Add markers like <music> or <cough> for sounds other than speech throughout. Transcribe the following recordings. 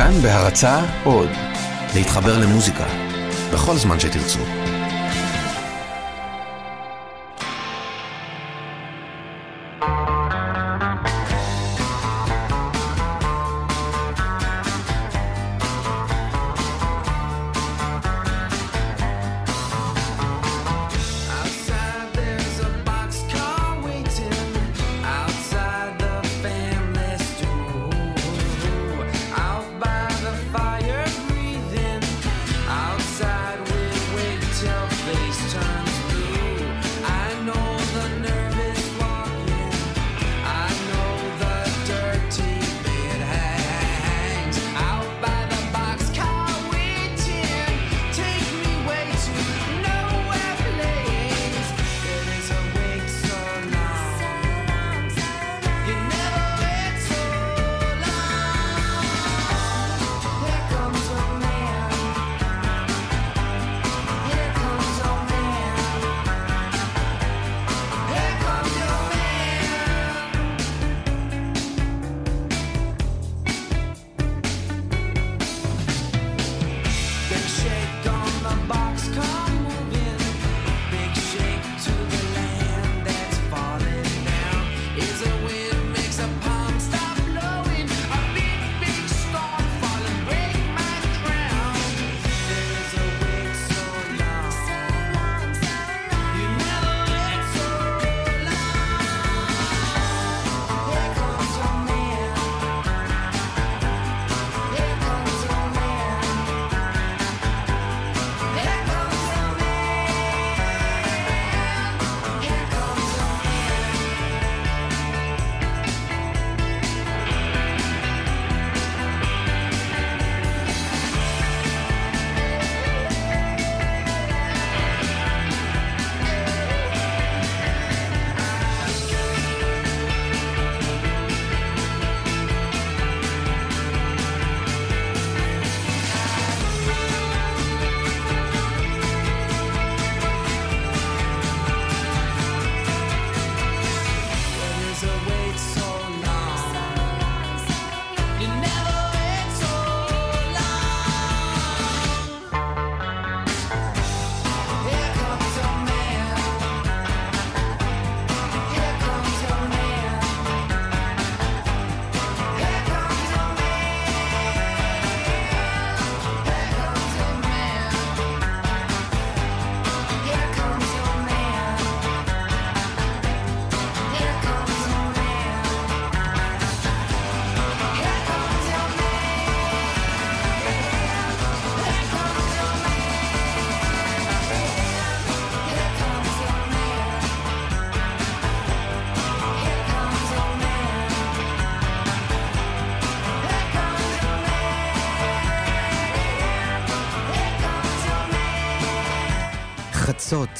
כאן בהרצה עוד, להתחבר למוזיקה, בכל זמן שתרצו.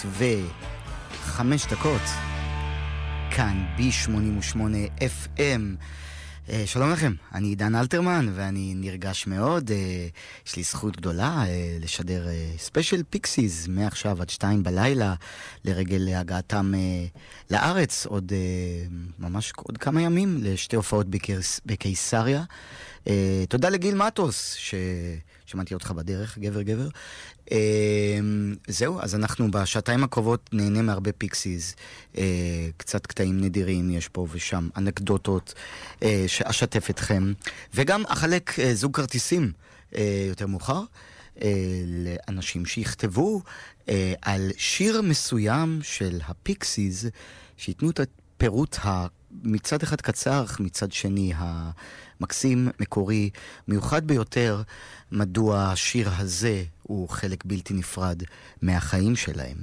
וחמש דקות, כאן ב-88 FM. אה, שלום לכם, אני עידן אלתרמן ואני נרגש מאוד. אה, יש לי זכות גדולה אה, לשדר ספיישל פיקסיס מעכשיו עד שתיים בלילה לרגל הגעתם אה, לארץ עוד אה, ממש עוד כמה ימים לשתי הופעות בקיס- בקיסריה. אה, תודה לגיל מטוס, ששמעתי אותך בדרך, גבר גבר. זהו, אז אנחנו בשעתיים הקרובות נהנה מהרבה פיקסיס, אה, קצת קטעים נדירים יש פה ושם, אנקדוטות שאשתף אתכם, וגם אחלק זוג כרטיסים יותר מאוחר. אה, לאנשים שיכתבו אה, על שיר מסוים של הפיקסיס, שייתנו את הפירוט ה... מצד אחד קצר, מצד שני המקסים, מקורי, מיוחד ביותר, מדוע השיר הזה הוא חלק בלתי נפרד מהחיים שלהם.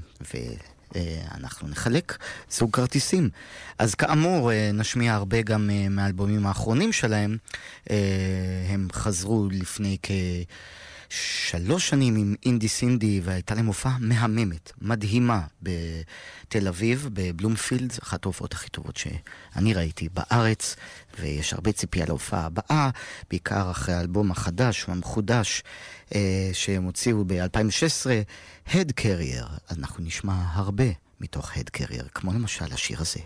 ואנחנו נחלק סוג כרטיסים. אז כאמור, אה, נשמיע הרבה גם אה, מהאלבומים האחרונים שלהם. אה, הם חזרו לפני כ... שלוש שנים עם אינדי סינדי, והייתה להם הופעה מהממת, מדהימה, בתל אביב, בבלומפילד, אחת ההופעות הכי טובות שאני ראיתי בארץ, ויש הרבה ציפייה להופעה הבאה, בעיקר אחרי האלבום החדש והמחודש אה, שהם הוציאו ב-2016, Head Carrier. אנחנו נשמע הרבה מתוך Head Carrier, כמו למשל השיר הזה.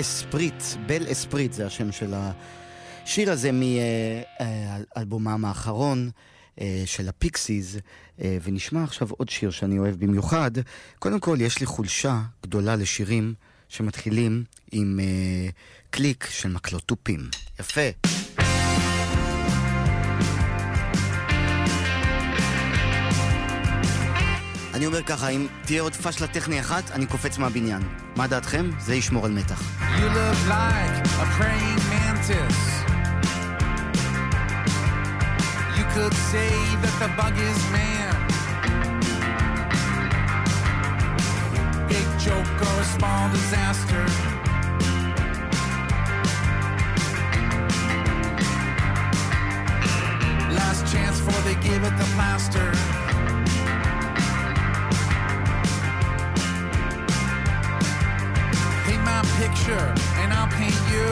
Esprit, Bel Esprit זה השם של השיר הזה מאלבומם האחרון אה, של הפיקסיס, אה, ונשמע עכשיו עוד שיר שאני אוהב במיוחד. קודם כל, יש לי חולשה גדולה לשירים שמתחילים עם אה, קליק של מקלות תופים. יפה. אני אומר ככה, אם תהיה עוד פשלה טכני אחת, אני קופץ מהבניין. מה דעתכם? זה ישמור על מתח. You look like a praying mantis. You could say that the bug is man. Big joke or a small disaster. Last chance before they give it the plaster. Picture and I'll paint you.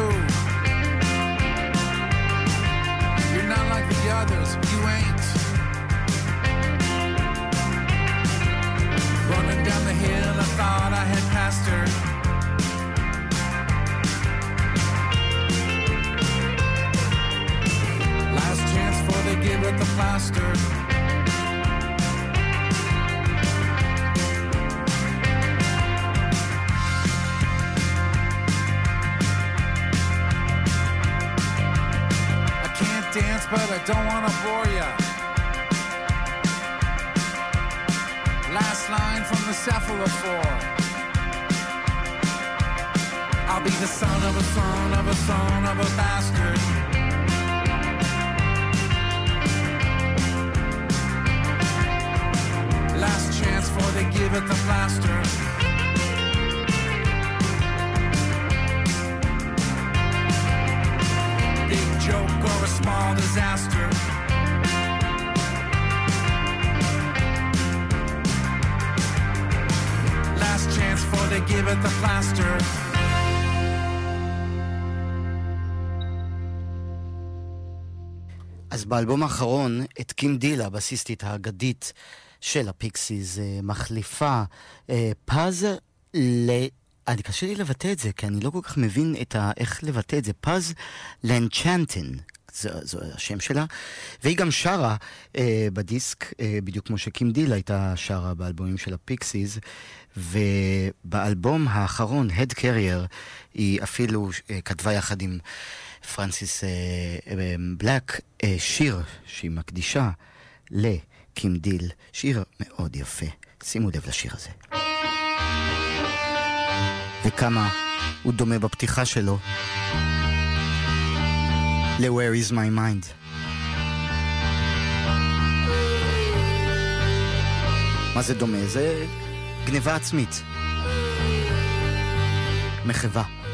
You're not like the others, you ain't. Running down the hill, I thought I had passed her. Last chance before they give it the plaster. But I don't wanna bore ya. Last line from the cephalophore. I'll be the son of a son of a son of a bastard. Last chance before they give it the plaster. Small disaster. Last chance before they give it the plaster. אז באלבום האחרון, את קים דיל, הבסיסטית האגדית של הפיקסיס, אה, מחליפה אה, פז ל... אני קשה לי לבטא את זה, כי אני לא כל כך מבין ה... איך לבטא את זה. פז לנצ'נטין, זה, זה השם שלה, והיא גם שרה אה, בדיסק, אה, בדיוק כמו שקים דיל הייתה שרה באלבומים של הפיקסיס, ובאלבום האחרון, Head Carrier, היא אפילו אה, כתבה יחד עם פרנסיס אה, אה, בלק אה, שיר שהיא מקדישה לקים דיל, שיר מאוד יפה. שימו לב לשיר הזה. וכמה הוא דומה בפתיחה שלו ל-Where is my mind. מה זה דומה? זה גניבה עצמית. מחווה.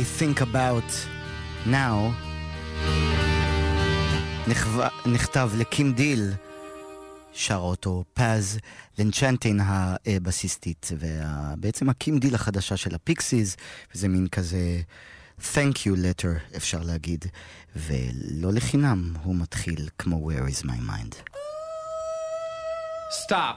I think about now. נכתב לקים דיל, שר אותו פז לנצ'נטין הבסיסטית, ובעצם הקים דיל החדשה של הפיקסיס, וזה מין כזה thank you letter אפשר להגיד, ולא לחינם הוא מתחיל כמו where is my mind. Stop.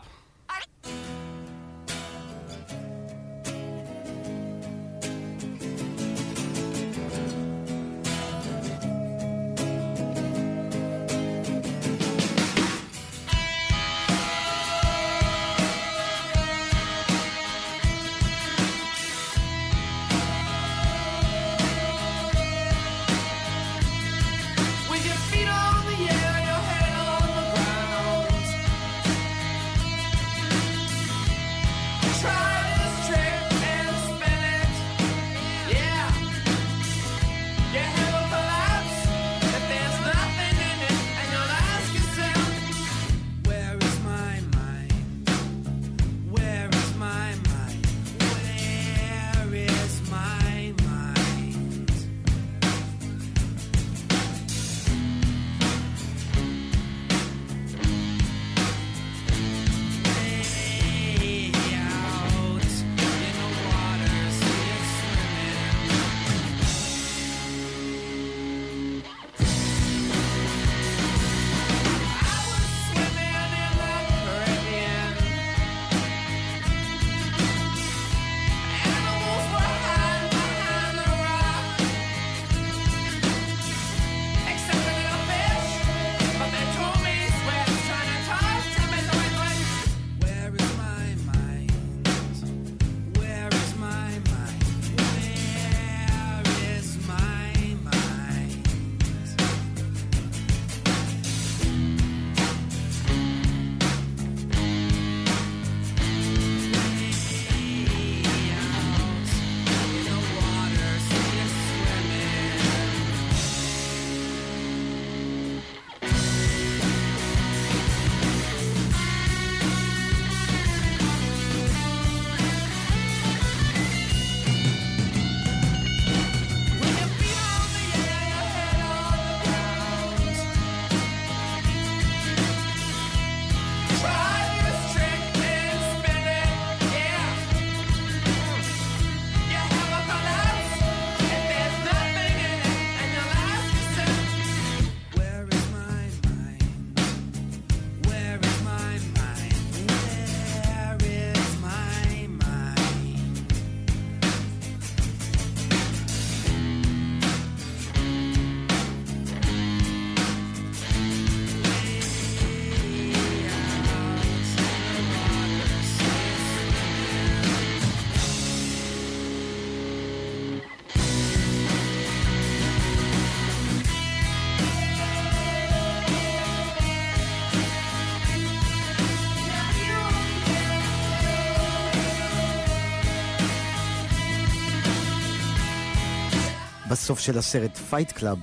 בסוף של הסרט Fight Club.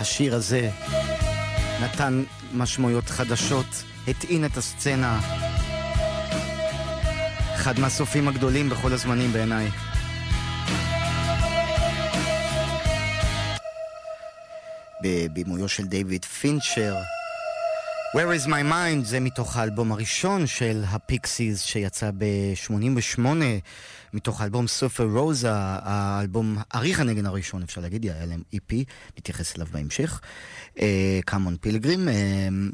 השיר הזה נתן משמעויות חדשות, הטעין את הסצנה. אחד מהסופים הגדולים בכל הזמנים בעיניי. בבימויו של דיוויד פינצ'ר. Where is my mind זה מתוך האלבום הראשון של הפיקסיס שיצא ב-88 מתוך האלבום Surfer Rosa, האלבום אריך הנגן הראשון אפשר להגיד, היה להם EP, נתייחס אליו בהמשך, Come On Pilgrim.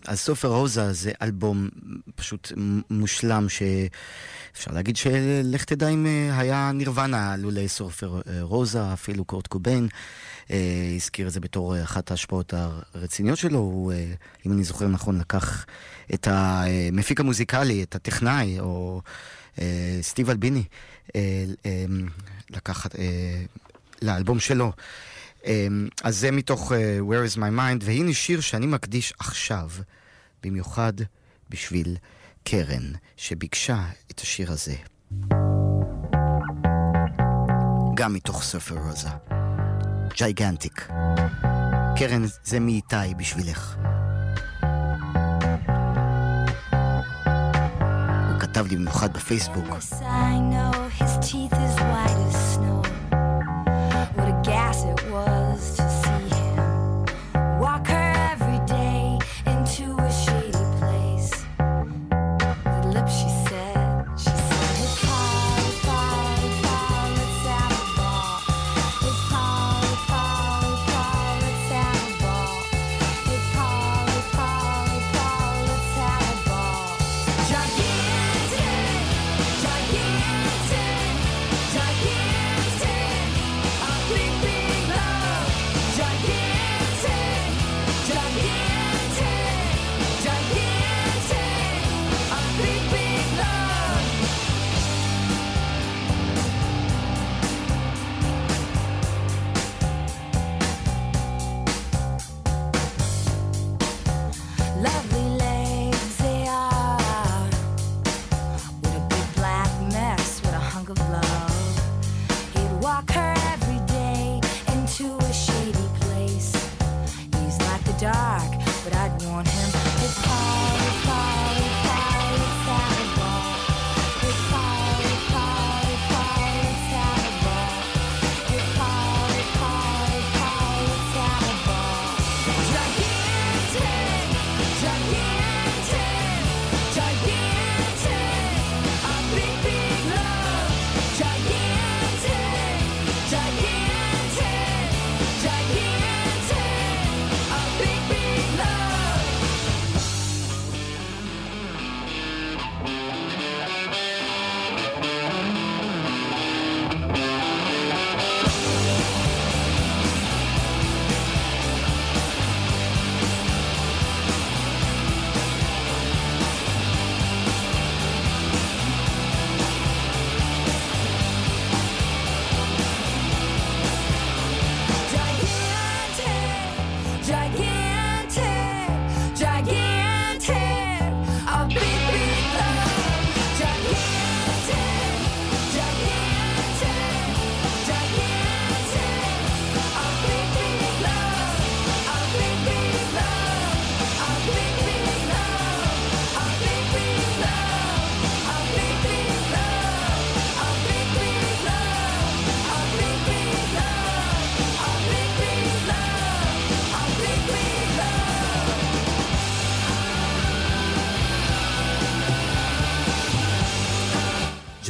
אז Surfer Rosa זה אלבום פשוט מושלם שאפשר להגיד שלך תדע אם אה, היה נירוונה לולי Surfer אה, רוזה, אפילו קורט קוביין. אה, הזכיר את זה בתור אה, אחת ההשפעות הרציניות שלו, הוא, אה, אם אני זוכר נכון, לקח את המפיק המוזיקלי, את הטכנאי, או אה, סטיב אלביני, אה, אה, אה, לאלבום שלו. אה, אז זה מתוך אה, Where is my mind, והנה שיר שאני מקדיש עכשיו, במיוחד בשביל קרן, שביקשה את השיר הזה. גם מתוך ספר רוזה. ג'ייגנטיק. קרן, זה מאיתי בשבילך. הוא כתב לי במיוחד בפייסבוק. Yes,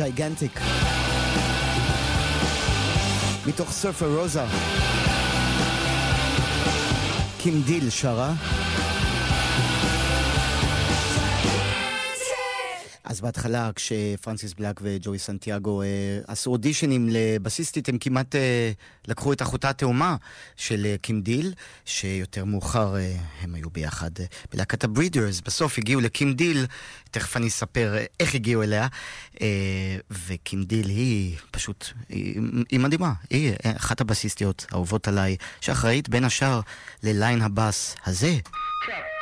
Gigantic. מתוך Surfer Rosa. קים דיל שרה. אז בהתחלה, כשפרנסיס בלק וג'וי סנטיאגו אה, עשו אודישנים לבסיסטית, הם כמעט אה, לקחו את אחותה התאומה של אה, קים דיל, שיותר מאוחר אה, הם היו ביחד אה, בלהקת הברידרס. בסוף הגיעו לקים דיל, תכף אני אספר אה, איך הגיעו אליה, אה, וקים דיל היא פשוט, היא, היא מדהימה, היא אחת הבסיסטיות האהובות עליי, שאחראית בין השאר לליין הבאס הזה. Yeah.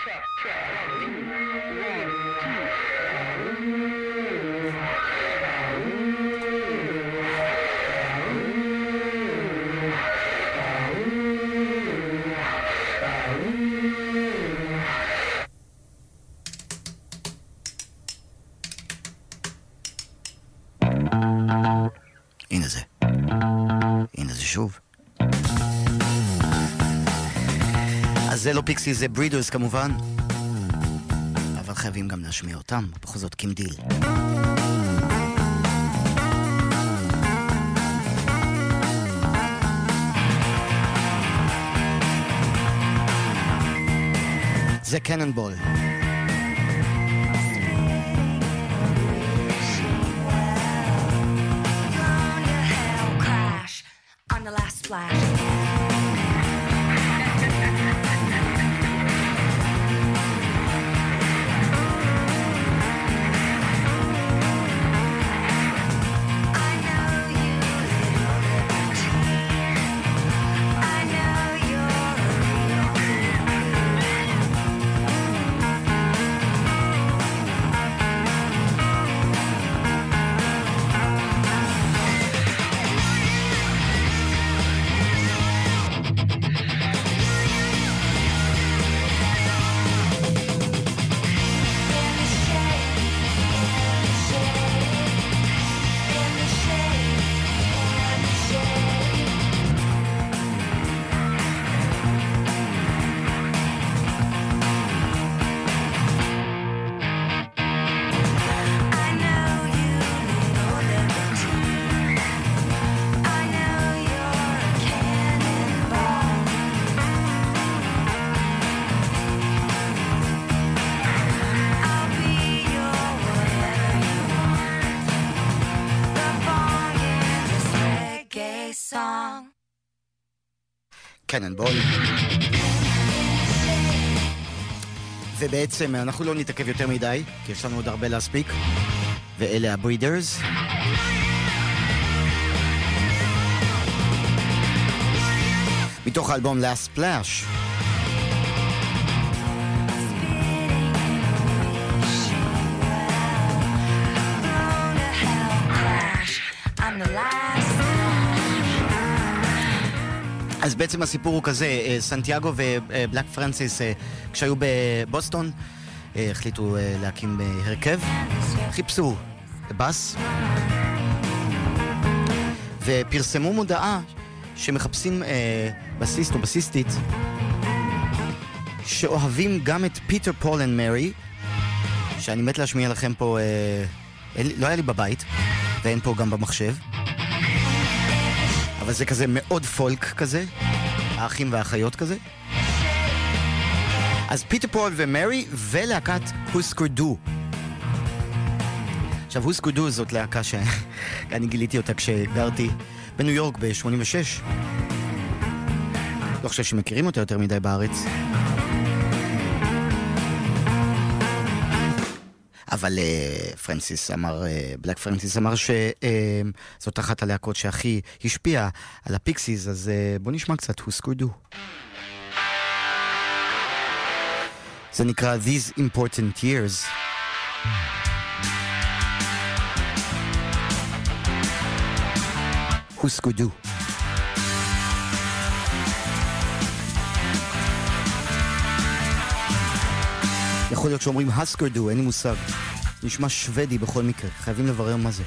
חשוב. אז זה לא פיקסי, זה ברידוס כמובן, אבל חייבים גם להשמיע אותם, בכל זאת קמדיל. זה קננבול. flag. קננבול. ובעצם אנחנו לא נתעכב יותר מדי, כי יש לנו עוד הרבה להספיק. ואלה הברידרס. מתוך האלבום Last Splash. בעצם הסיפור הוא כזה, אה, סנטיאגו ובלק פרנסיס, אה, כשהיו בבוסטון, אה, החליטו להקים הרכב, חיפשו בס, ופרסמו מודעה שמחפשים בסיסט או בסיסטית שאוהבים גם את Peter Paul and Mary, שאני מת להשמיע לכם פה, לא היה לי בבית, ואין פה גם במחשב. אבל זה כזה מאוד פולק כזה, האחים והאחיות כזה. אז פיטר פול ומרי ולהקת הוסקר דו. עכשיו הוסקר דו זאת להקה שאני <laughs> גיליתי אותה כשגרתי בניו יורק ב-86. לא חושב שמכירים אותה יותר מדי בארץ. אבל אה, פרנסיס אמר, אה, בלק פרנסיס אמר שזאת אה, אחת הלהקות שהכי השפיעה על הפיקסיס, אז בוא נשמע קצת הוסקר דו. זה נקרא These Important Years. הוסקר דו. יכול להיות שאומרים הסקרדו, אין לי מושג. נשמע שוודי בכל מקרה, חייבים לברר מה זה.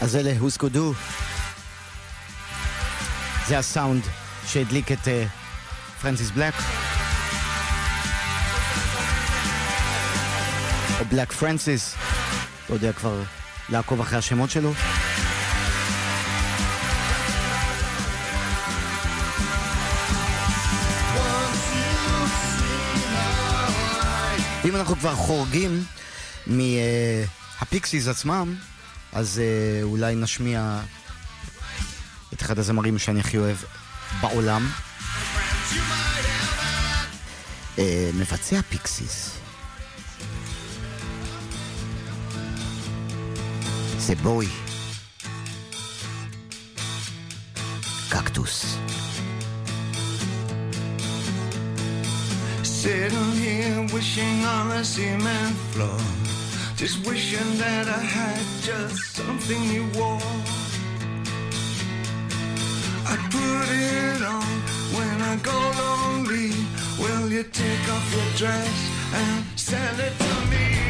אז אלה הוסקר דו. זה הסאונד שהדליק את אה, פרנסיס בלק. או בלק פרנסיס, לא יודע כבר לעקוב אחרי השמות שלו. ואם אנחנו כבר חורגים מהפיקסיס עצמם, אז אה, אולי נשמיע את אחד הזמרים שאני הכי אוהב בעולם. אה, מבצע פיקסיס. C'est Bowie. Cactus. Sitting here wishing on a cement floor. Just wishing that I had just something you wore. I put it on when I go lonely. Will you take off your dress and send it to me?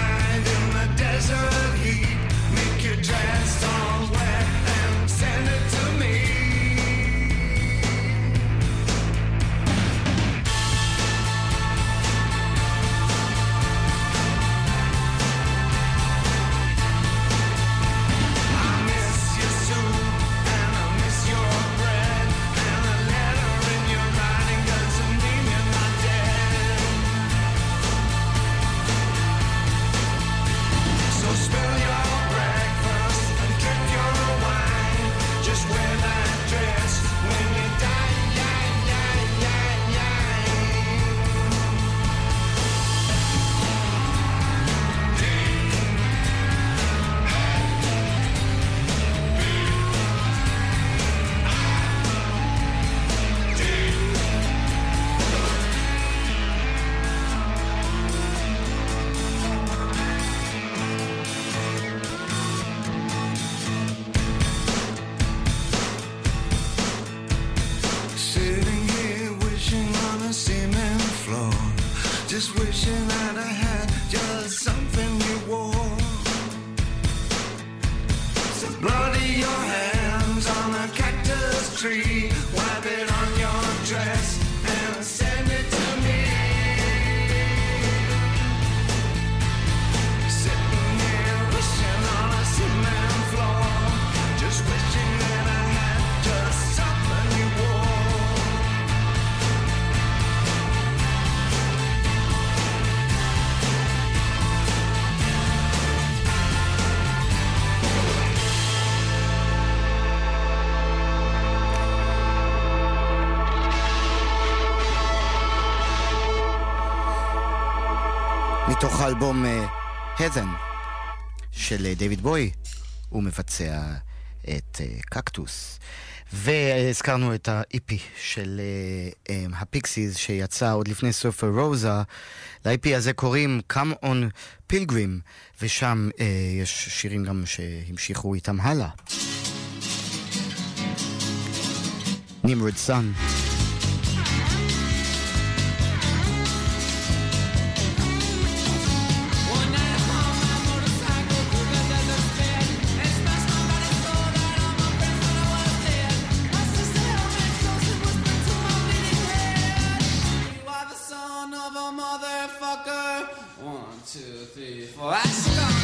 מתוך האלבום Heathen של אה, דיוויד בואי, הוא מבצע את אה, Cactus. והזכרנו את ה-EP של אה, אה, הפיקסיס שיצא עוד לפני Surfer Rosa. ל-EP הזה קוראים Come on Pilgrim, ושם אה, יש שירים גם שהמשיכו איתם הלאה. Nimrod's Son. for I start.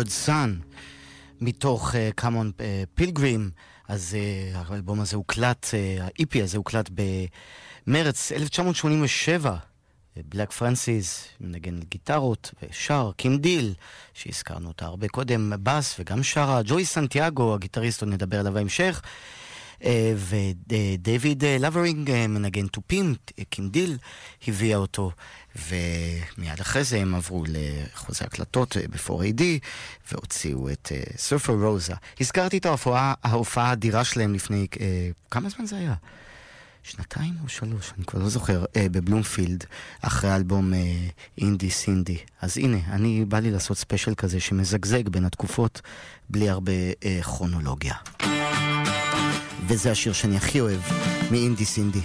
Nimrod's Son, מתוך אה, Come on Pilgrim, אז אה, האלבום הזה הוקלט, אה, ה-EP הזה הוקלט במרץ 1987. בלק פרנסיס מנגן גיטרות ושר, קים דיל, שהזכרנו אותה הרבה קודם, בס וגם שרה, ג'וי סנטיאגו, הגיטריסט, עוד נדבר עליו בהמשך. אה, ודייוויד אה, לברינג אה, מנגן תופים, אה, קים דיל הביאה אותו, ומיד אחרי זה הם עברו לחוזה הקלטות אה, ב-4AD והוציאו את Surfer Rosa. הזכרתי את ההופעה, האדירה שלהם לפני, כמה זמן זה היה? שנתיים או שלוש, אני כבר לא זוכר, אה, בבלומפילד, אחרי האלבום אה, Indie Cindy. אז הנה, אני בא לי לעשות ספיישל כזה שמזגזג בין התקופות בלי הרבה אה, כרונולוגיה. וזה השיר שאני הכי אוהב מאינדי סינדי.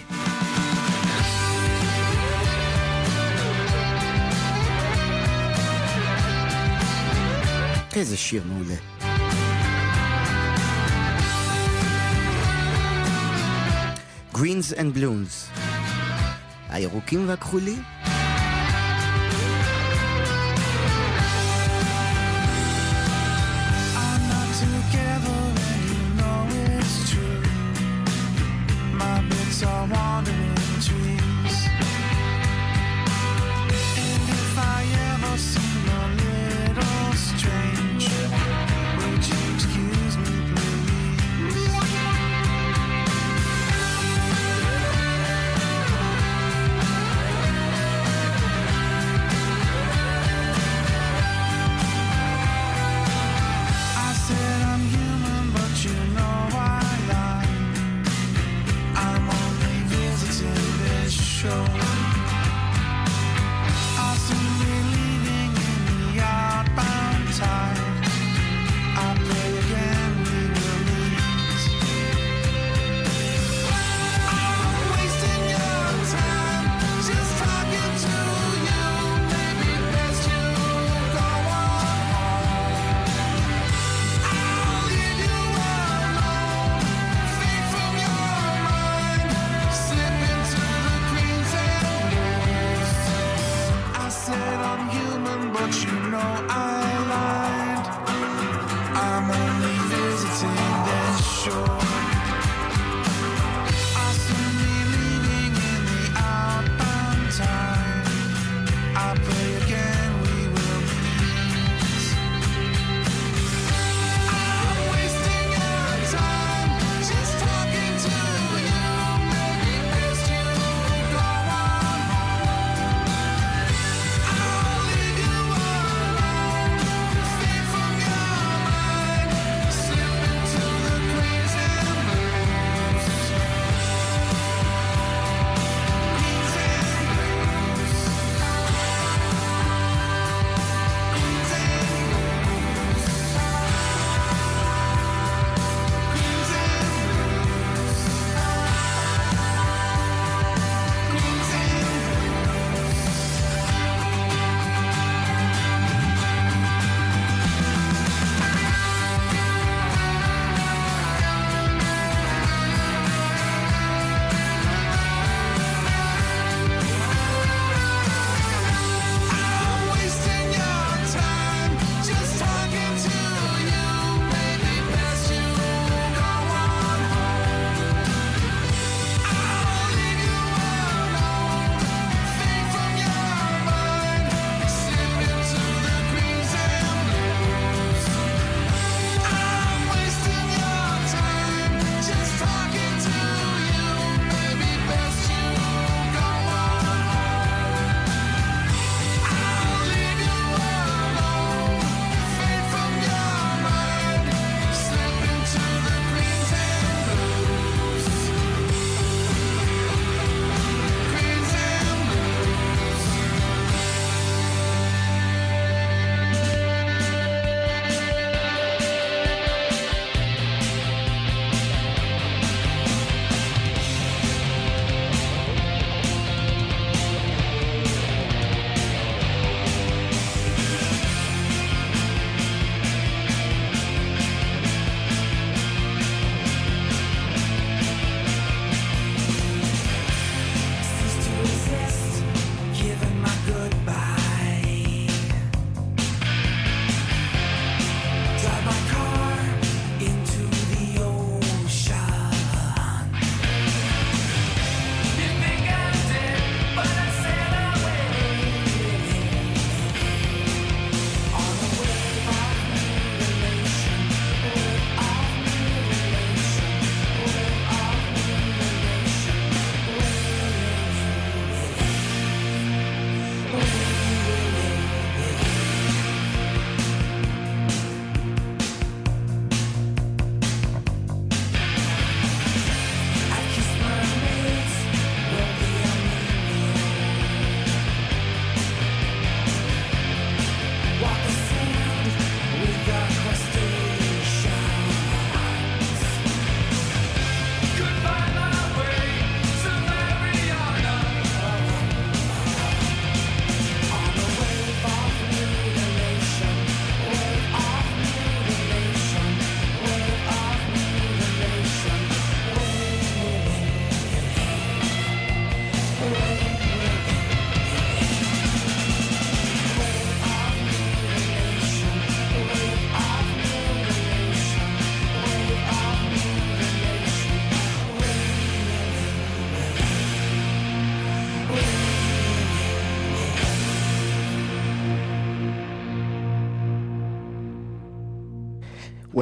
איזה שיר מעולה. Greens and Blooms. הירוקים והכחולים. Are wandering trees. And if I ever seem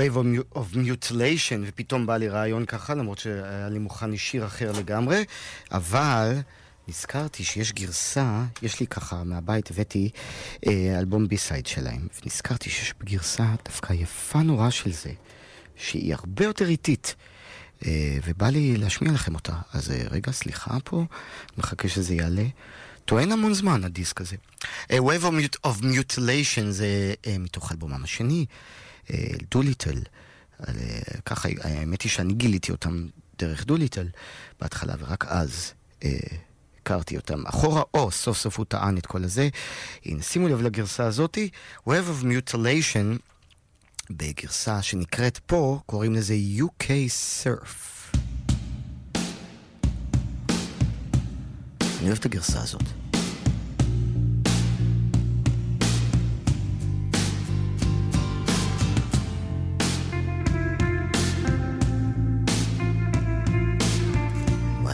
Wave of Mu- of Mutilation, ופתאום בא לי רעיון ככה, למרות שהיה לי מוכן לי שיר אחר לגמרי, אבל נזכרתי שיש גרסה, יש לי ככה מהבית, הבאתי אה, אלבום בי-סייד שלהם, ונזכרתי שיש גרסה דווקא יפה נורא של זה, שהיא הרבה יותר איטית. אה, ובא לי להשמיע לכם אותה. אז אה, רגע, סליחה פה, מחכה שזה יעלה. טוען המון זמן, הדיסק הזה. Uh, Wave of, Mut- of Mutilation זה uh, מתוך אלבומם השני, דוליטל. Uh, ככה, האמת היא שאני גיליתי אותם דרך דוליטל בהתחלה, ורק אז uh, הכרתי אותם אחורה, או סוף סוף הוא טען את כל הזה. הנה, שימו לב לגרסה הזאתי, Wave of Mutilation, בגרסה שנקראת פה, קוראים לזה UK Surf. אני אוהב את הגרסה הזאת.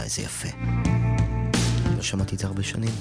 איזה יפה. לא שמעתי את זה הרבה שנים.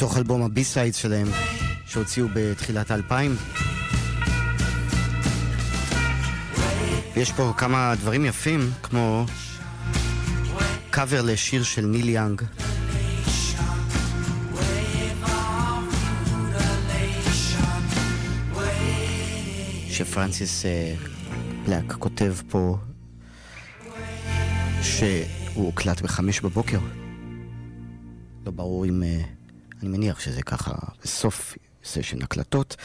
מתוך אלבום ה B-side שלהם, שהוציאו בתחילת האלפיים. ויש פה כמה דברים יפים, כמו קאבר לשיר של ניל יאנג. שפרנסיס אה, בלק כותב פה שהוא הוקלט בחמש בבוקר. שזה ככה בסוף סשן הקלטות,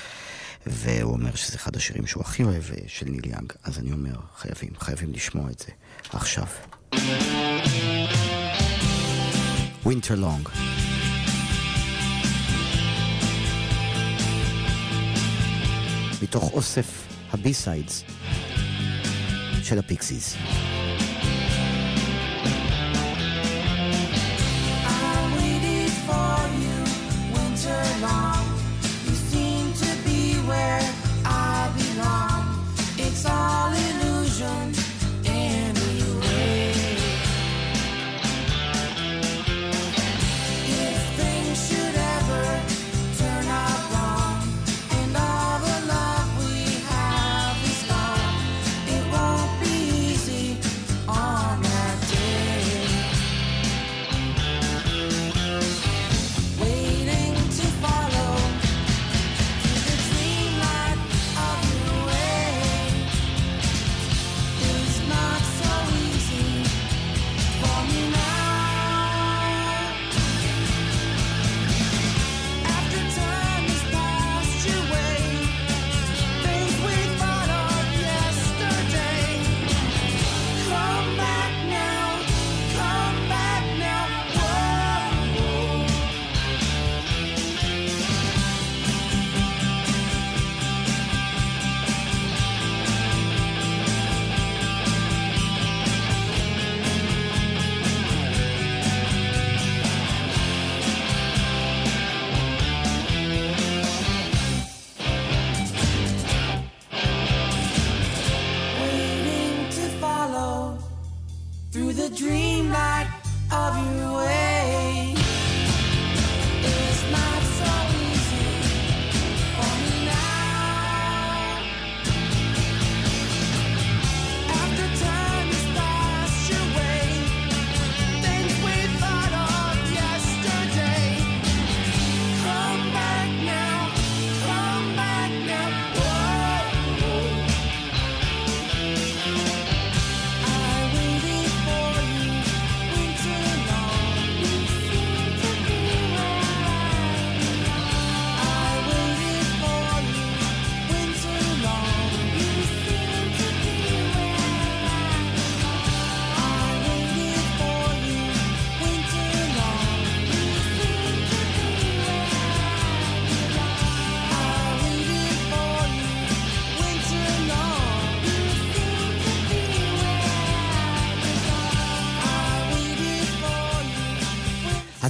והוא אומר שזה אחד השירים שהוא הכי אוהב אה, של ניל יאנג, אז אני אומר, חייבים, חייבים לשמוע את זה עכשיו. Winter Long. מתוך אוסף ה B-sides של הפיקסיס.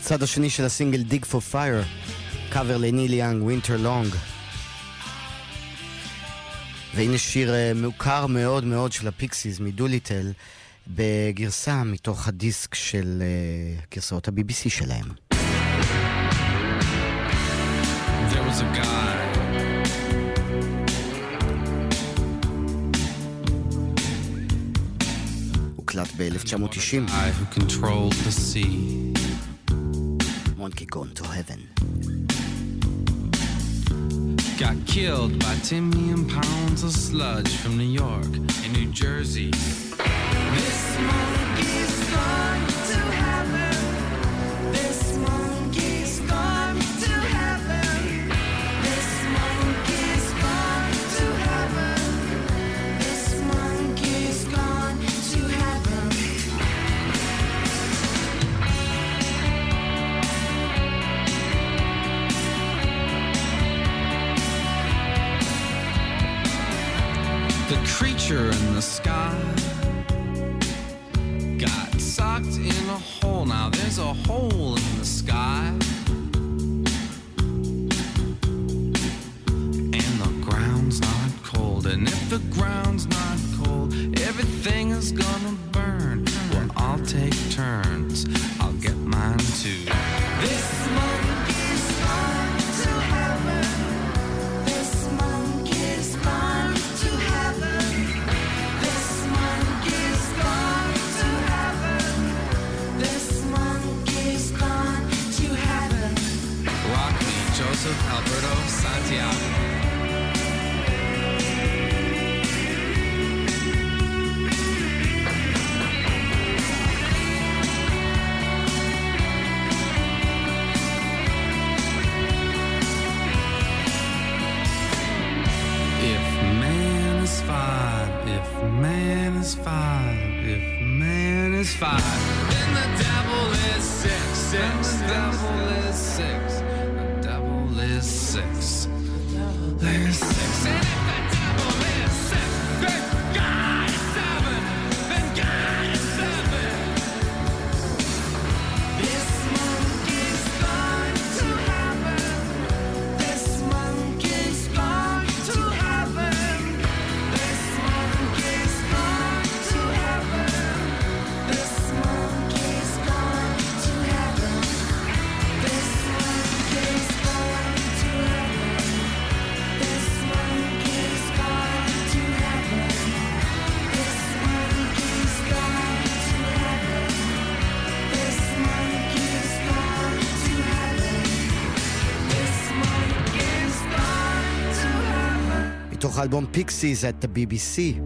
הצד השני של הסינגל Dig for Fire, קאבר לניל יאנג, Winter Long. והנה שיר אה, מוכר מאוד מאוד של הפיקסיס מ Doolittle, בגרסה מתוך הדיסק של אה, גרסאות ה-BBC שלהם. There was a guy הוקלט ב-1990, Monkey Gone to Heaven. Got killed by 10 million pounds of sludge from New York and New Jersey. This מתוך האלבום Pixies at the BBC.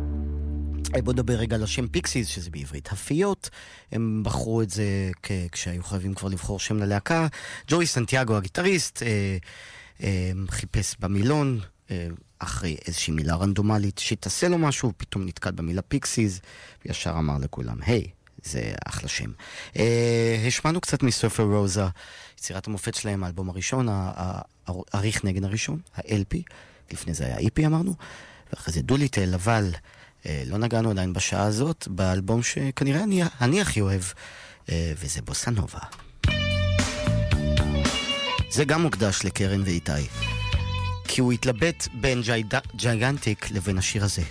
אה, בוא נדבר רגע על השם פיקסיס, שזה בעברית הפיות. הם בחרו את זה כשהיו חייבים כבר לבחור שם ללהקה. ג'וי סנטיאגו הגיטריסט אה, אה, חיפש במילון, אה, אחרי איזושהי מילה רנדומלית שתעשה לו משהו, פתאום נתקל במילה פיקסיס, וישר אמר לכולם, היי, זה אחלה שם. אה, השמענו קצת מ Surfer Rosa, יצירת המופת שלהם, האלבום הראשון, האריך נגן הראשון, ה-LP, לפני זה היה EP אמרנו, ואחרי זה דוליטל, אבל אה, לא נגענו עדיין בשעה הזאת, באלבום שכנראה אני, אני הכי אוהב, אה, וזה בוסה נובה. זה גם מוקדש לקרן ואיתי, כי הוא התלבט בין ג'יגנטיק לבין השיר הזה.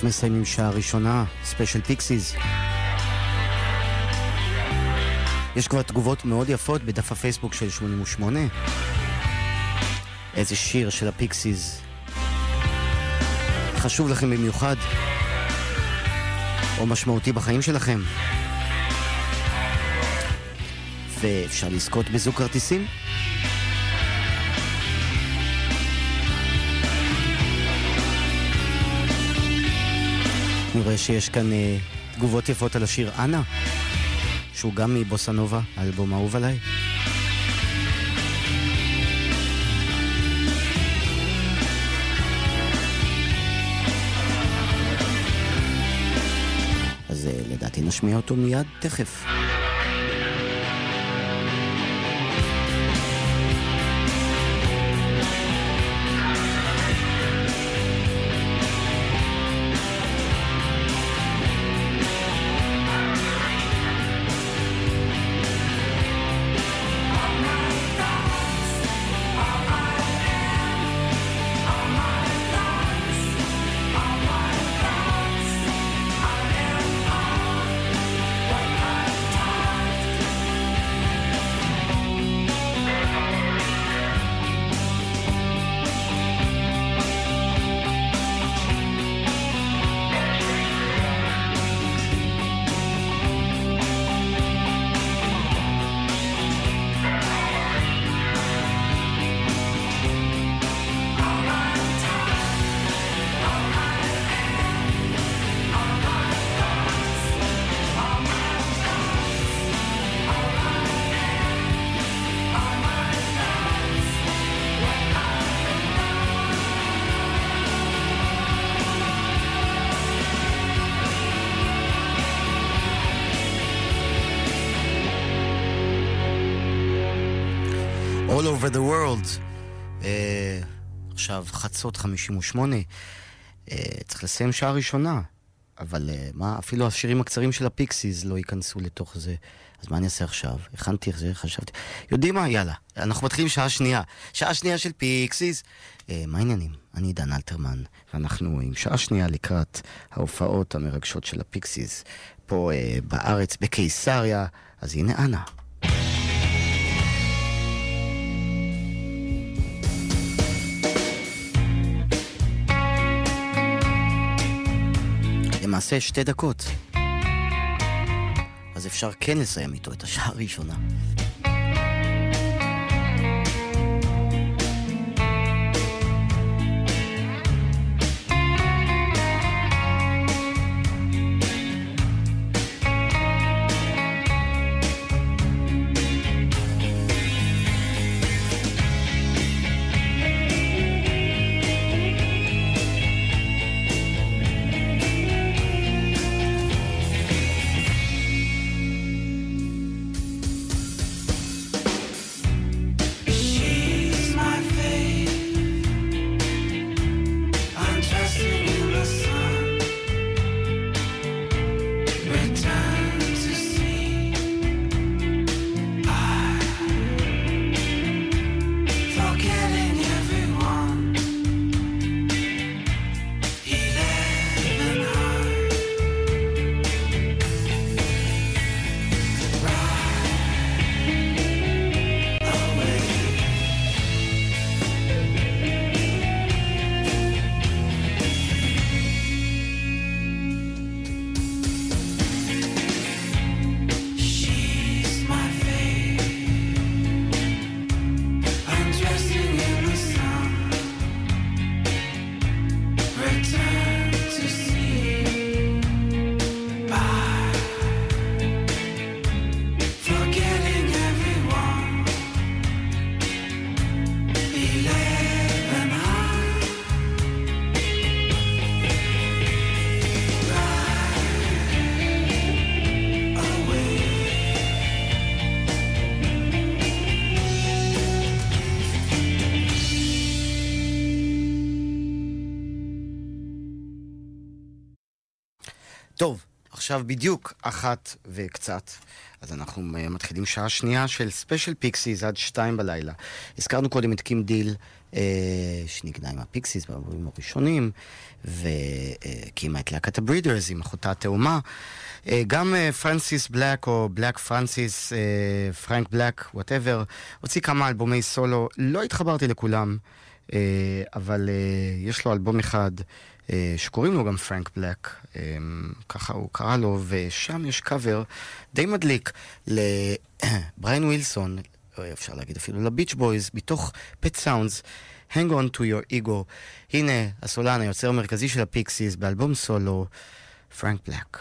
תכף מסיימים שעה ראשונה, ספיישל פיקסיס. יש כבר תגובות מאוד יפות בדף הפייסבוק של 88. איזה שיר של הפיקסיס חשוב לכם במיוחד, או משמעותי בחיים שלכם. ואפשר לזכות בזוג כרטיסים? אני רואה שיש כאן אה, תגובות יפות על השיר אנה, שהוא גם מבוסה נובה, האלבום האהוב עליי. אז אה, לדעתי נשמיע אותו מיד תכף. Over the world. אה, עכשיו חצות 58. אה, צריך לסיים שעה ראשונה. אבל אה, מה, אפילו השירים הקצרים של הפיקסיס לא ייכנסו לתוך זה. אז מה אני אעשה עכשיו? הכנתי חשבתי. יודעים מה? יאללה. אנחנו מתחילים שעה שנייה. שעה שנייה של פיקסיס. אה, מה העניינים? אני עידן אלתרמן, ואנחנו עם שעה שנייה לקראת ההופעות המרגשות של הפיקסיס פה אה, בארץ, בקיסריה. אז הנה אנה. למעשה שתי דקות. אז אפשר כן לסיים איתו את השעה הראשונה. עכשיו בדיוק אחת וקצת. אז אנחנו אה, מתחילים שעה שנייה של ספיישל פיקסיס עד שתיים בלילה. הזכרנו קודם את קים דיל, אה, שניגנה עם הפיקסיס באלבומים הראשונים, והקימה את להקת הברידרס עם אחותה התאומה. אה, גם אה, פרנסיס בלק או בלק פרנסיס, אה, פרנק בלק, whatever, הוציא כמה אלבומי סולו, לא התחברתי לכולם. אה, אבל אה, יש לו אלבום אחד שקוראים לו גם פרנק בלק, אה, ככה הוא קרא לו, ושם יש קאבר די מדליק לבריין ווילסון, או אפשר להגיד אפילו לביץ' בויז, מתוך Pet Sounds, Hang on to your ego. הנה הסולן, היוצר המרכזי של הפיקסיס, באלבום סולו, פרנק בלק.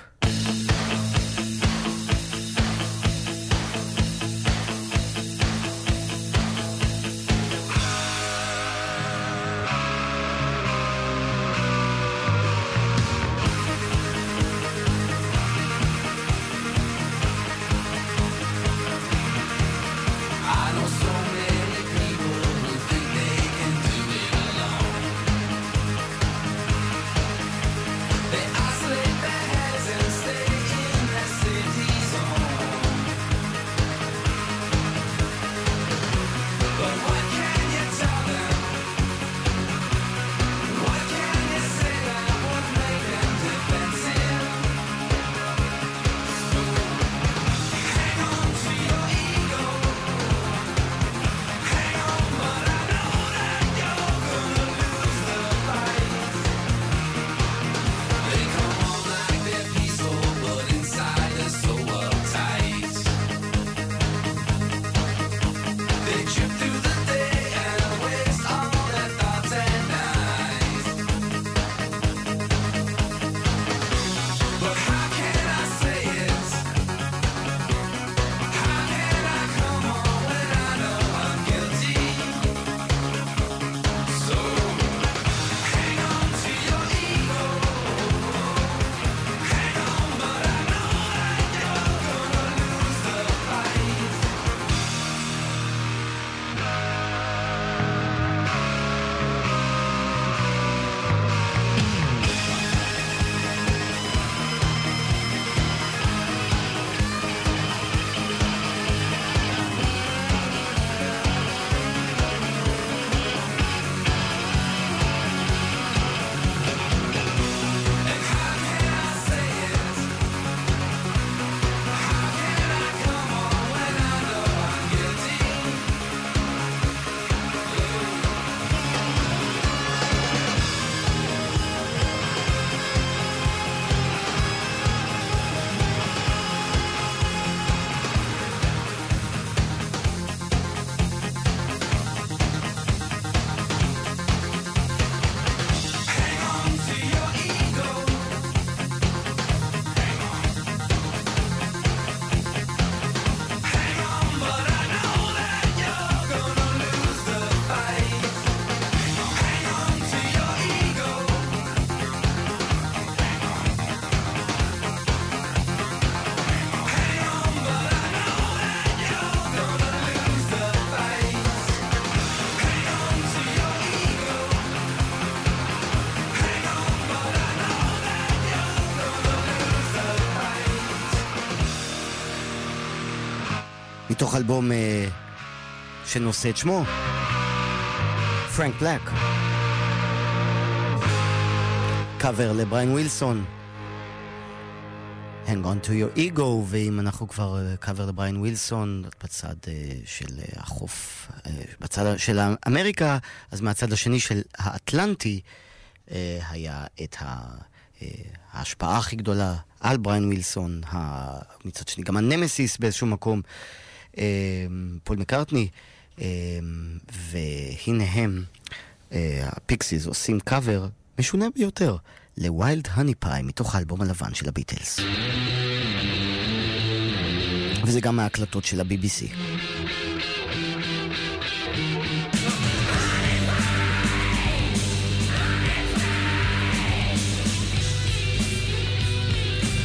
אלבום אה, שנושא את שמו, פרנק בלק. קאבר לבריין ווילסון. Hang on to your ego, ואם אנחנו כבר אה, קאבר לבריין ווילסון, בצד אה, של אה, החוף, אה, בצד של אמריקה, אז מהצד השני של האטלנטי אה, היה את ה... אה, ההשפעה הכי גדולה על בריין ווילסון, מצד שני גם הנמסיס באיזשהו מקום, אה, פול מקארטני, אה, והנה הם, אה, הפיקסיס, עושים קאבר משונה ביותר ל Wild Honey Pie מתוך האלבום הלבן של הביטלס. וזה גם מההקלטות של ה-BBC.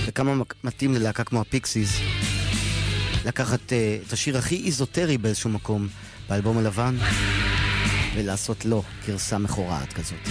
וכמה מתאים ללהקה כמו הפיקסיס לקחת uh, את השיר הכי איזוטרי באיזשהו מקום באלבום הלבן ולעשות לו גרסה מכורעת כזאת.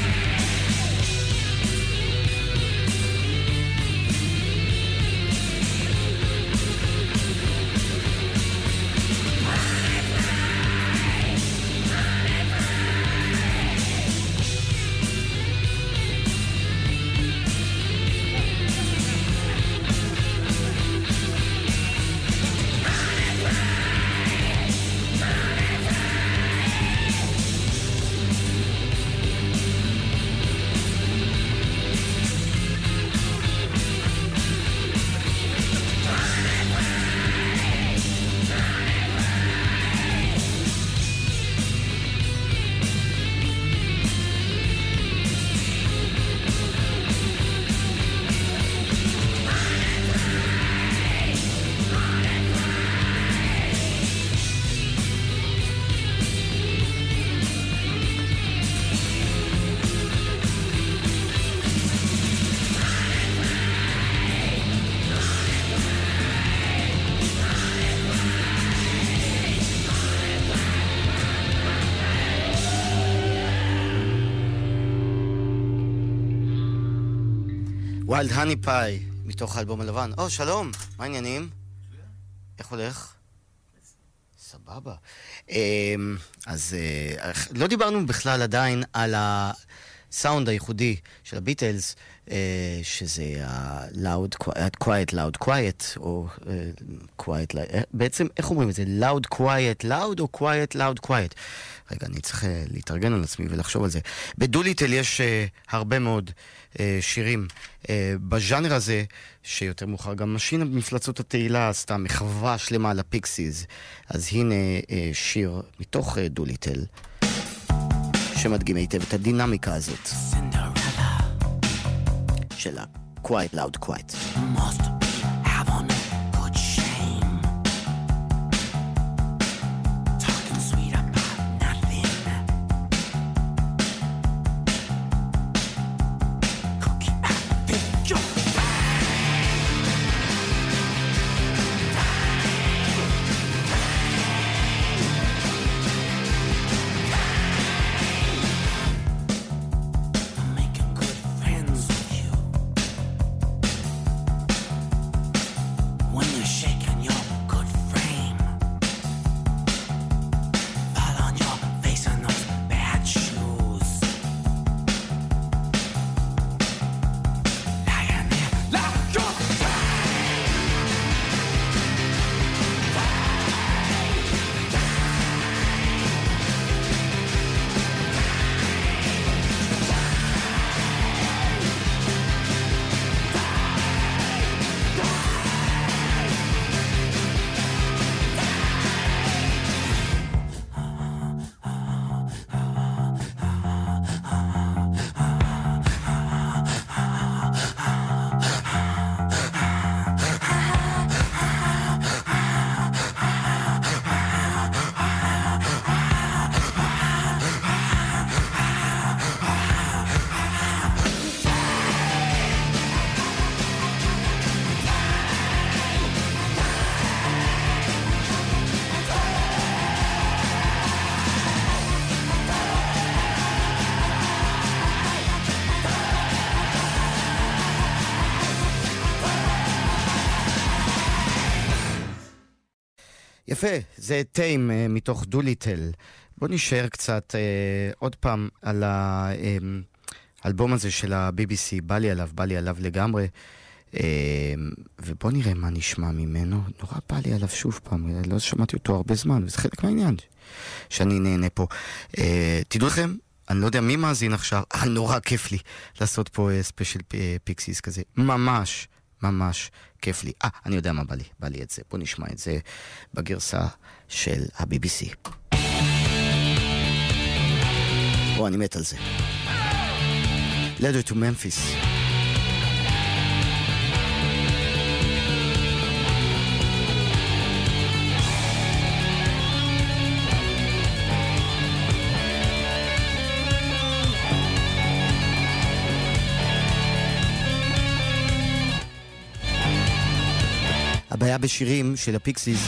ויילד הני פאי, מתוך האלבום הלבן. או, שלום, מה העניינים? איך הולך? סבבה. אמ, אז אה, לא דיברנו בכלל עדיין על הסאונד הייחודי של הביטלס, אה, שזה ה-loud, quiet, loud, quiet, או אה, quiet, אה, בעצם, איך אומרים את זה? loud, quiet, loud, או quiet, loud, quiet? רגע, אני צריך אה, להתארגן על עצמי ולחשוב על זה. בדוליטל יש אה, הרבה מאוד אה, שירים אה, בז'אנר הזה, שיותר מאוחר גם משינה במפלצות התהילה עשתה מחווה שלמה לפיקסיס. אז הנה אה, שיר מתוך אה, דוליטל, שמדגים היטב את הדינמיקה הזאת. של ה-Quiet Loud Quiet. Making זה Tame אה, מתוך Doolittle. בוא נשאר קצת אה, עוד פעם על האלבום הזה של ה-BBC, בא לי עליו, בא לי עליו לגמרי. אה, ובוא נראה מה נשמע ממנו. נורא בא לי עליו שוב פעם, אה, לא שמעתי אותו הרבה זמן, וזה חלק מהעניין שאני נהנה פה. אה, תדעו לכם, אני לא יודע מי מאזין עכשיו, אבל נורא כיף לי לעשות פה ספיישל פיקסיס כזה. ממש, ממש כיף לי. אה, אני יודע מה בא לי, בא לי את זה. בוא נשמע את זה בגרסה של ה-BBC. או, אני מת על זה. Letter to Memphis. הבעיה בשירים של הפיקסיס,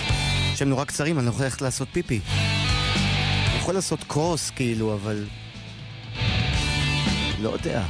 שהם נורא קצרים, אני לא יכול ללכת לעשות פיפי. אני יכול לעשות קרוס כאילו, אבל... לא יודע.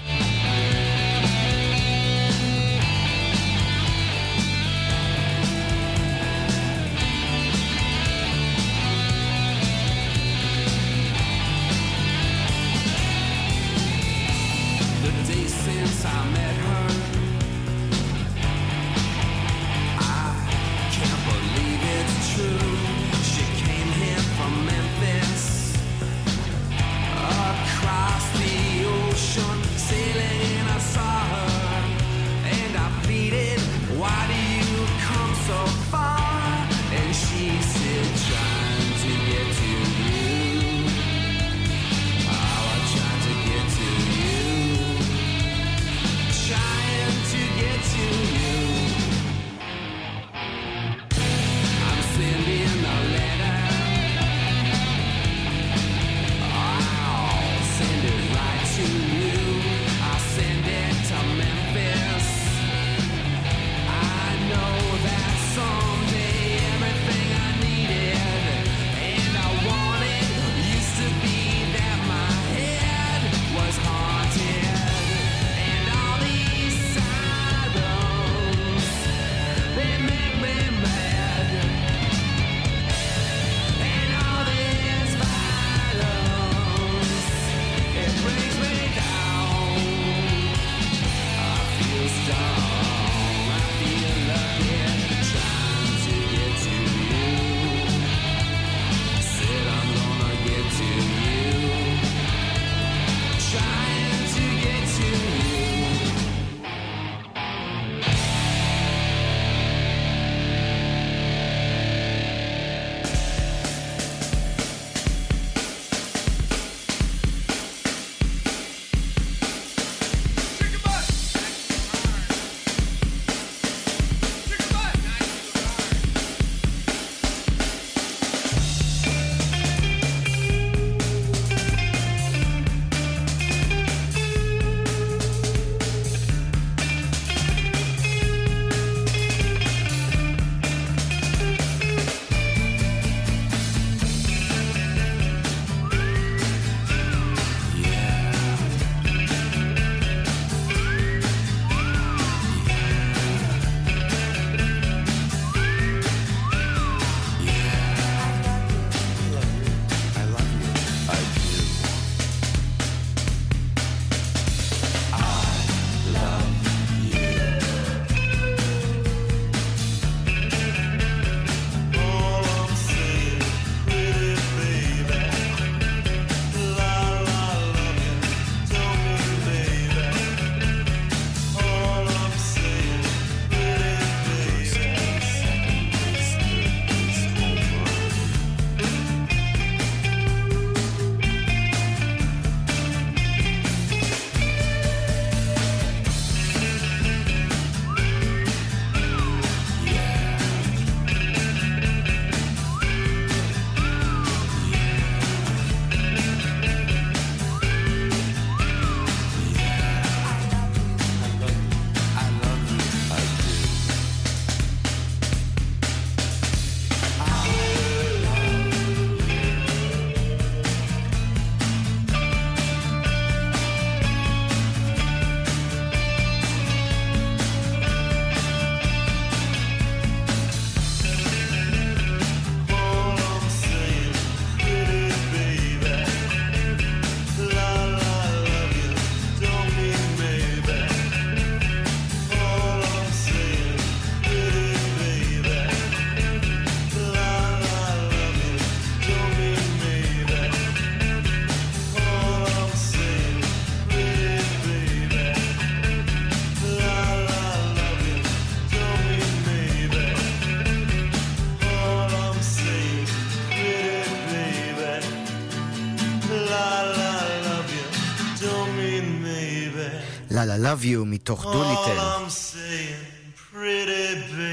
Love You מתוך דוליטל.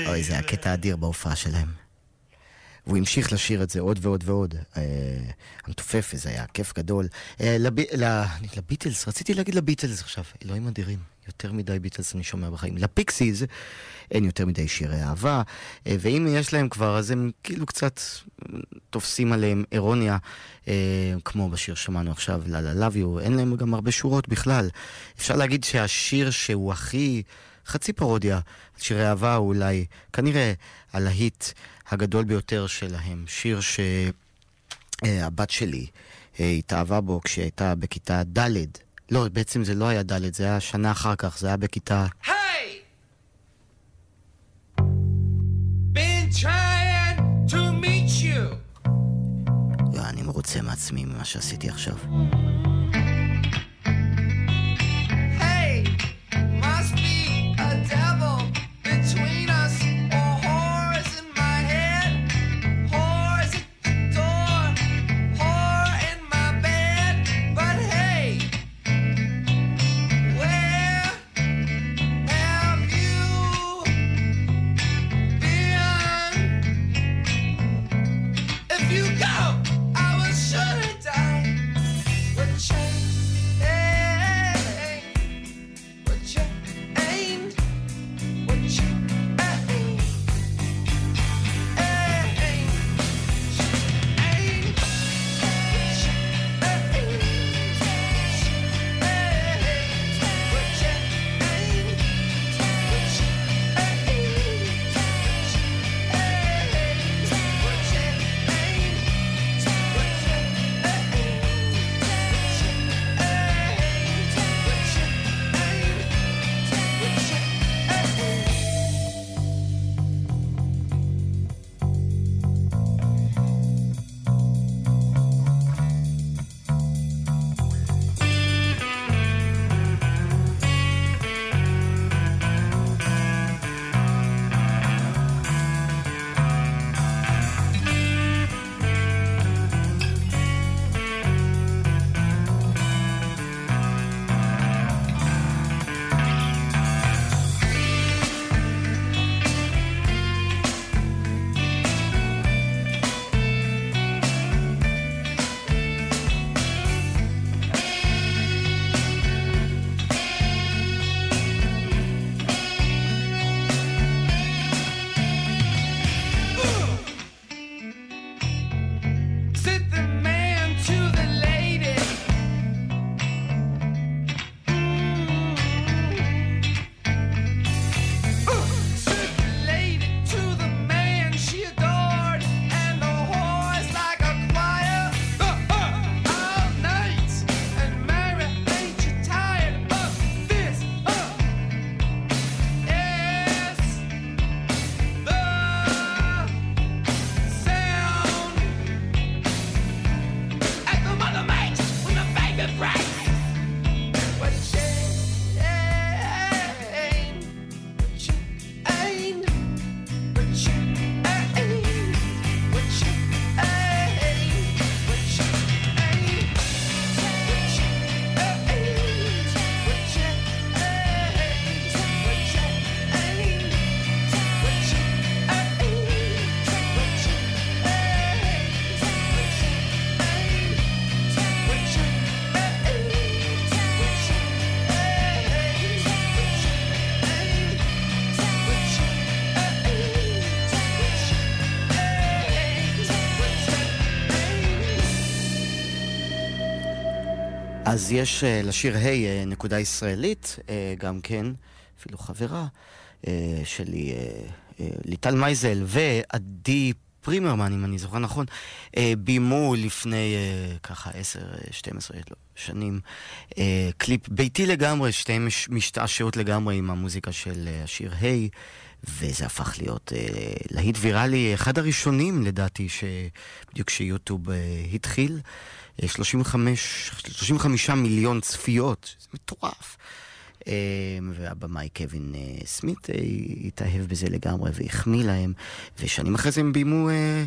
אוי, זה היה קטע אדיר בהופעה שלהם. והוא המשיך לשיר את זה עוד ועוד ועוד. אה, I'm יפהפה, זה היה כיף גדול. אה, לביטלס, רציתי להגיד לביטלס עכשיו, אלוהים אדירים. יותר מדי ביטלס אני שומע בחיים. לפיקסיז אין יותר מדי שירי אהבה, אה, ואם יש להם כבר, אז הם כאילו קצת תופסים עליהם אירוניה, אה, כמו בשיר שמענו עכשיו, La La love you, אין להם גם הרבה שורות בכלל. אפשר להגיד שהשיר שהוא הכי... חצי פרודיה שירי אהבה, אולי, כנראה הלהיט הגדול ביותר שלהם. שיר ש... שהבת שלי אה, התאהבה בו כשהיא הייתה בכיתה ד'. לא, בעצם זה לא היה ד', זה היה שנה אחר כך, זה היה בכיתה... לא, אני מרוצה מעצמי ממה שעשיתי עכשיו. אז יש אה, לשיר Hey אה, נקודה ישראלית, אה, גם כן, אפילו חברה אה, שלי, אה, אה, ליטל מייזל ועדי פרימרמן, אם אני זוכר נכון, אה, ביימו לפני אה, ככה 10, 12 לא, שנים אה, קליפ ביתי לגמרי, שתיהן מש- משתעשעות לגמרי עם המוזיקה של אה, השיר Hey, וזה הפך להיות אה, להיט ויראלי, אחד הראשונים לדעתי, שבדיוק כשיוטיוב אה, התחיל. 35, 35 מיליון צפיות, זה מטורף. אה, והבמאי קווין אה, סמית אה, התאהב בזה לגמרי והחמיא להם, ושנים אחרי זה הם ביימו אה,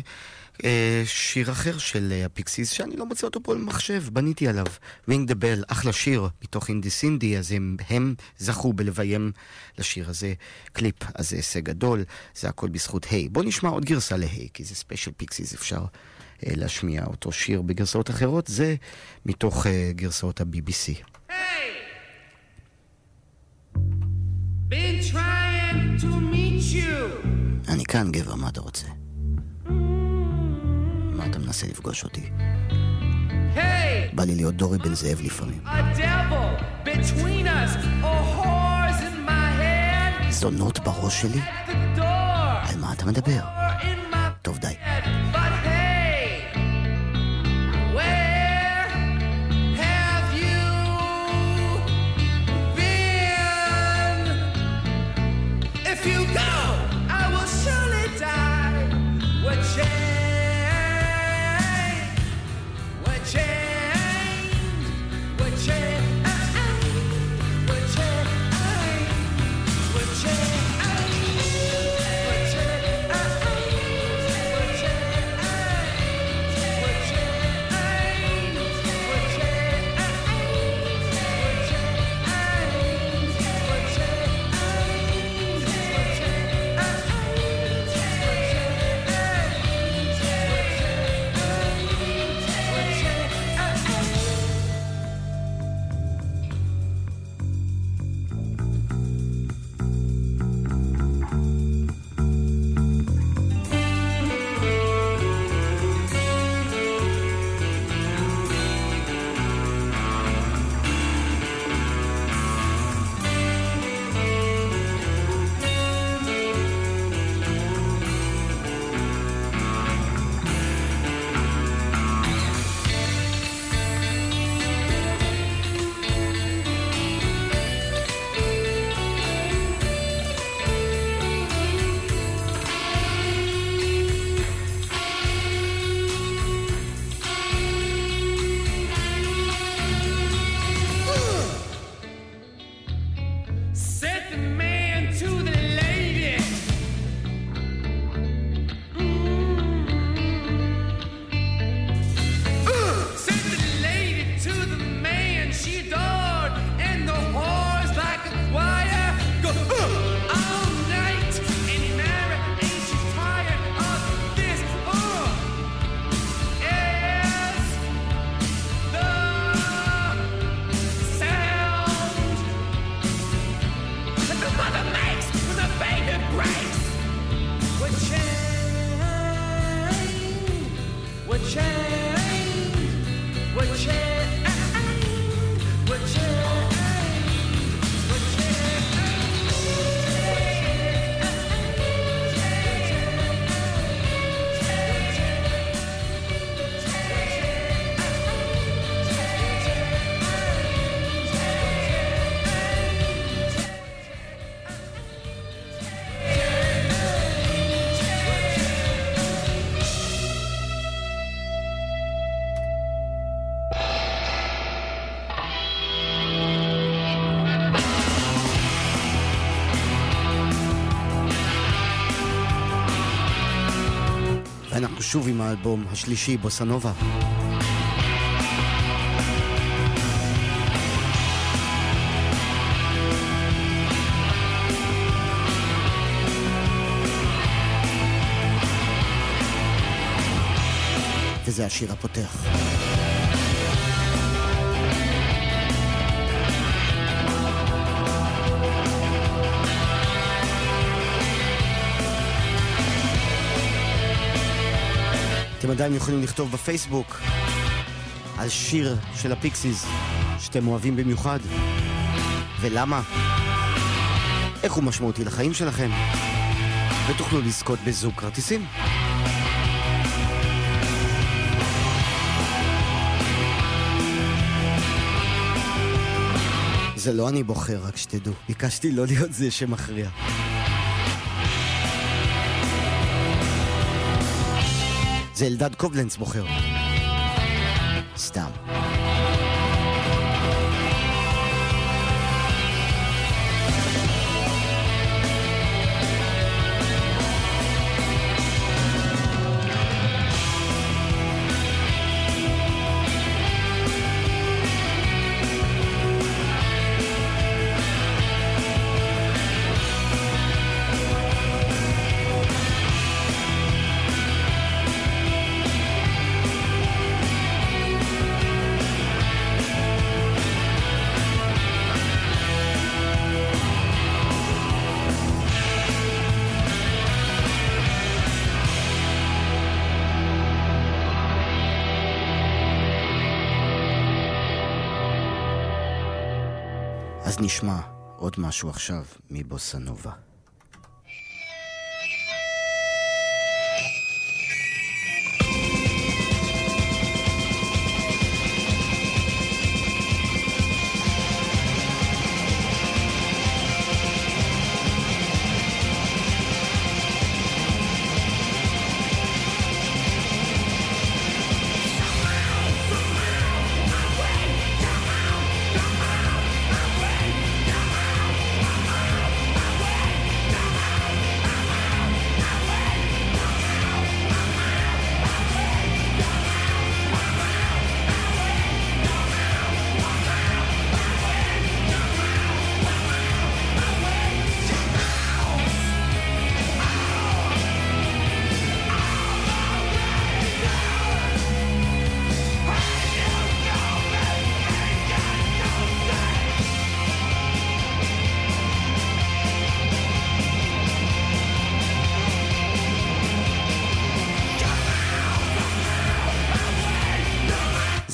אה, שיר אחר של אה, הפיקסיס, שאני לא מוצא אותו פה במחשב, בניתי עליו. Ring the Bell, אחלה שיר, מתוך Indie Cindy, אז הם, הם זכו בלביים לשיר הזה קליפ, אז זה הישג גדול, זה הכל בזכות Hey. בואו נשמע עוד גרסה ל Hey, כי זה ספיישל פיקסיס, אפשר אה, להשמיע אותו שיר בגרסאות אחרות, זה מתוך אה, גרסאות ה-BBC. Been trying to meet you. אני כאן, גבר, מה אתה רוצה? מה אתה מנסה לפגוש אותי? Hey, בא לי להיות דורי בן זאב לפעמים. זונות בראש שלי? על מה אתה מדבר? טוב, די. שוב עם האלבום השלישי, בוסנובה. וזה השיר הפותח. אתם עדיין יכולים לכתוב בפייסבוק על שיר של הפיקסיס שאתם אוהבים במיוחד. ולמה? איך הוא משמעותי לחיים שלכם? ותוכלו לזכות בזוג כרטיסים. זה לא אני בוחר, רק שתדעו. ביקשתי לא להיות זה שמכריע. זה אלדד קובלנץ בוחר. סתם. נשמע עוד משהו עכשיו מבוסנובה.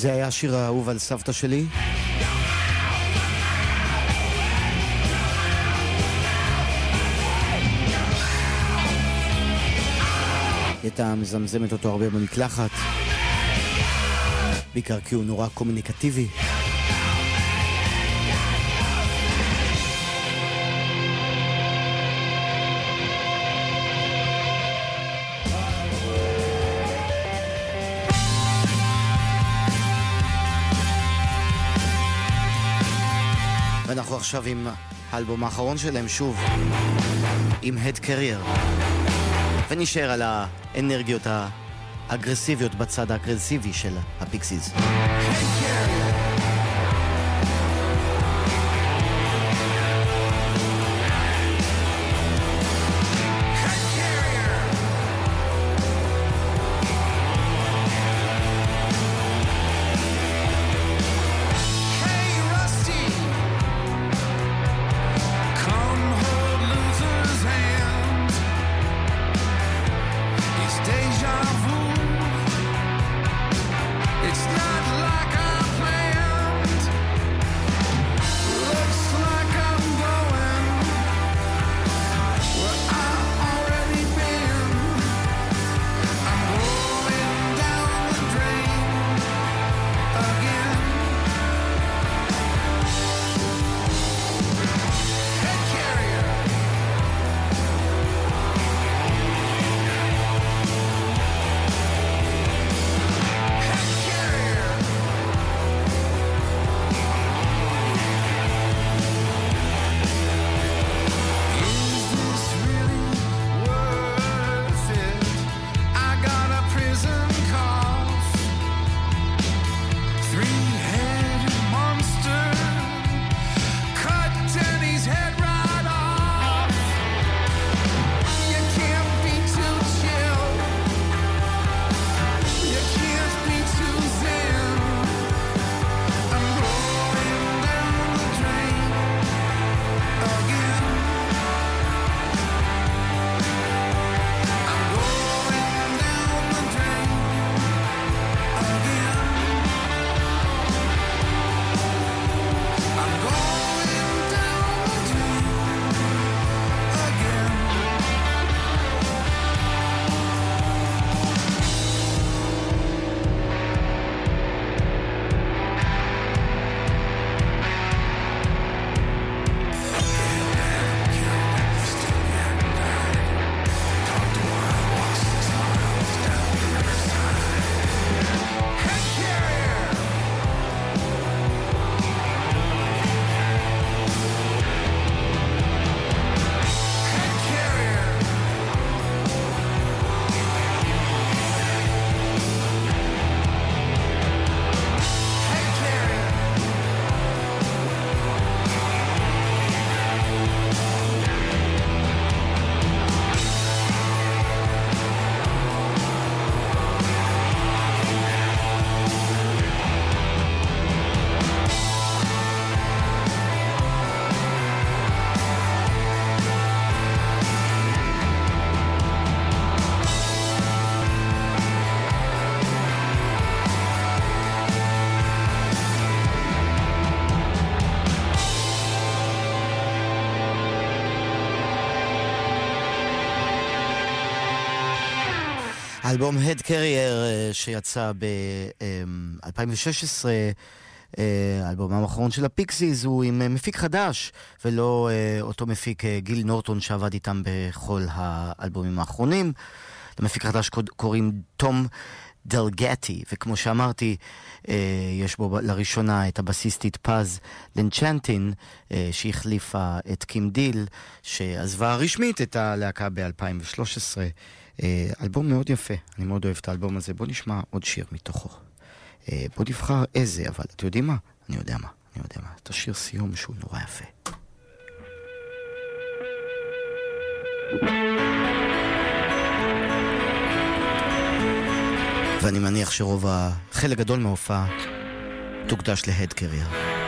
זה היה השיר האהוב על סבתא שלי. היא הייתה מזמזמת אותו הרבה במקלחת. בעיקר כי הוא נורא קומוניקטיבי. עכשיו עם האלבום האחרון שלהם שוב, עם Head Carrier. ונשאר על האנרגיות האגרסיביות בצד האגרסיבי של הפיקסיס. Hey, אלבום Head Carrier שיצא ב-2016, האלבום האחרון של הפיקסיס הוא עם אה, מפיק חדש, ולא אה, אותו מפיק אה, גיל נורטון שעבד איתם בכל האלבומים האחרונים. למפיק קוד- קוראים תום דלגטי, וכמו שאמרתי, אה, יש בו לראשונה את הבסיסטית פז לנצ'נטין, אה, שהחליפה את קים דיל, שעזבה רשמית את הלהקה ב-2013. אה, אלבום מאוד יפה, אני מאוד אוהב את האלבום הזה. בוא נשמע עוד שיר מתוכו. אה, בוא נבחר איזה, אבל אתם יודעים מה? אני יודע מה, אני יודע מה. את השיר סיום שהוא נורא יפה. ואני מניח שרוב ה... חלק גדול מההופעה תוקדש להד קרייר.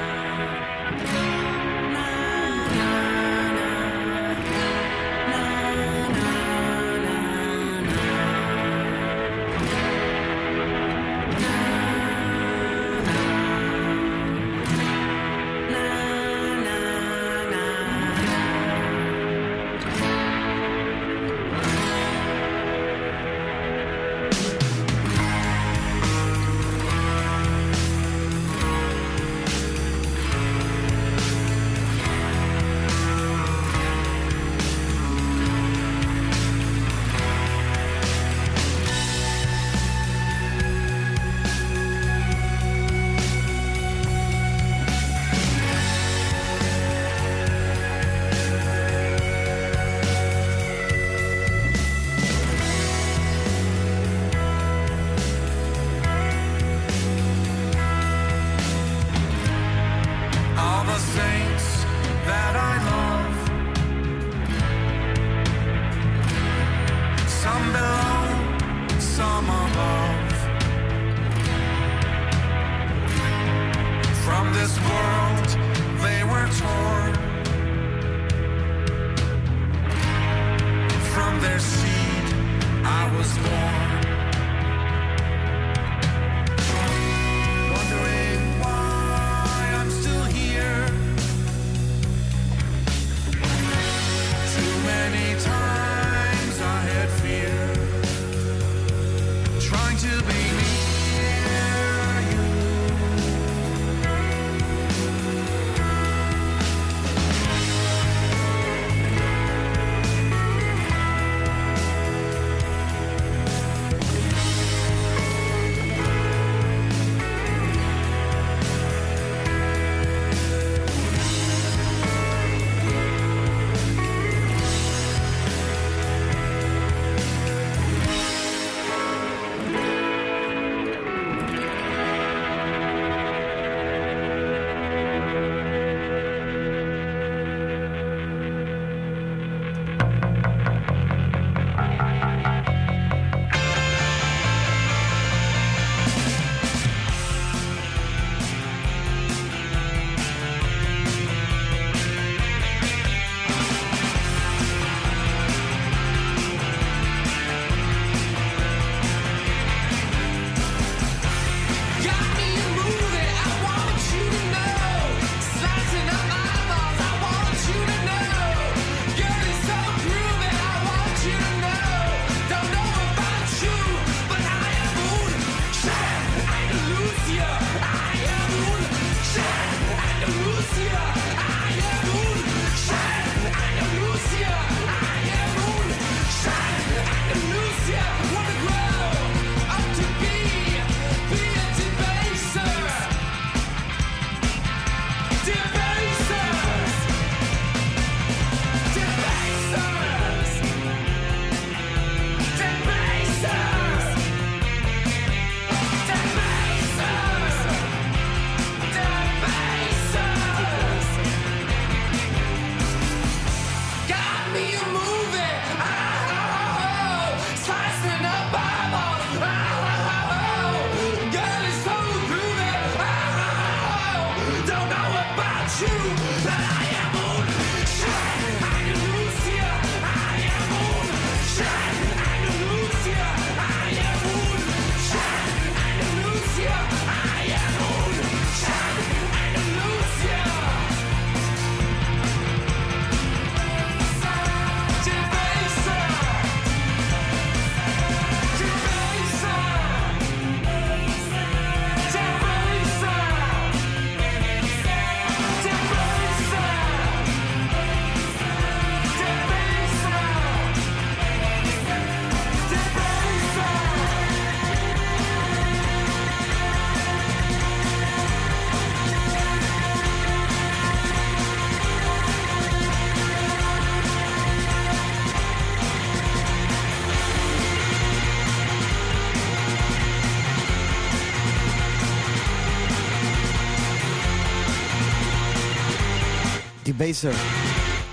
Debaser,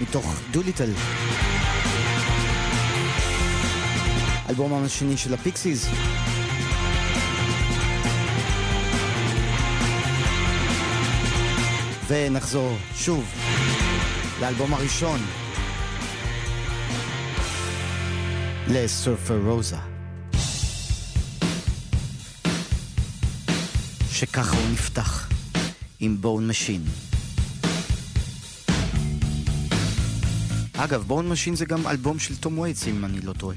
מתוך Doolittle. אלבום השני של הפיקסיס. ונחזור שוב לאלבום הראשון, ל Surfer Rosa. שככה הוא נפתח, עם Bone Machine. אגב, Bone Machine זה גם אלבום של תום וייטס, אם אני לא טועה.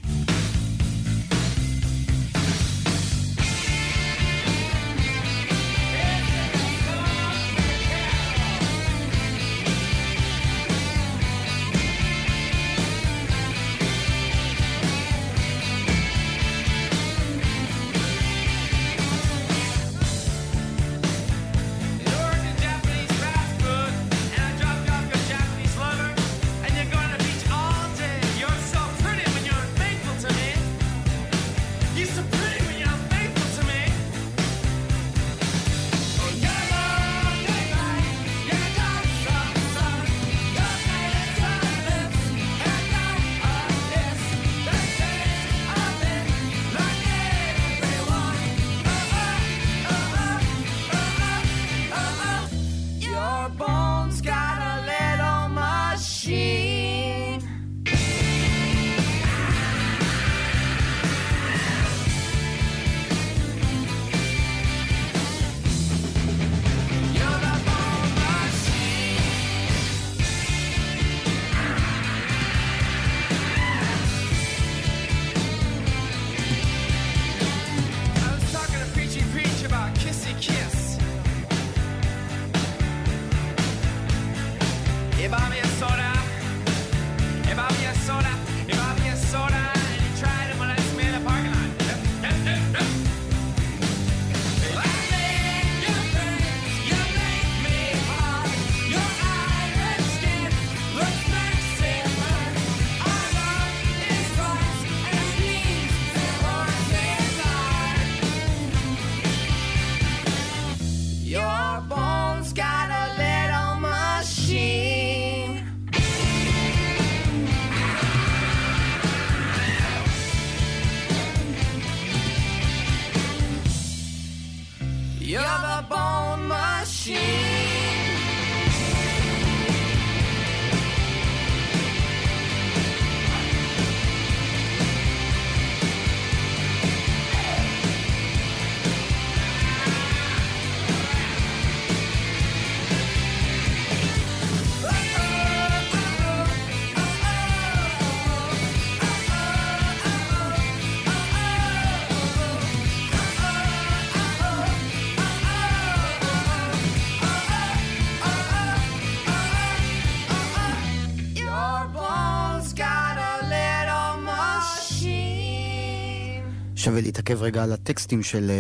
שווה להתעכב רגע על הטקסטים של אה,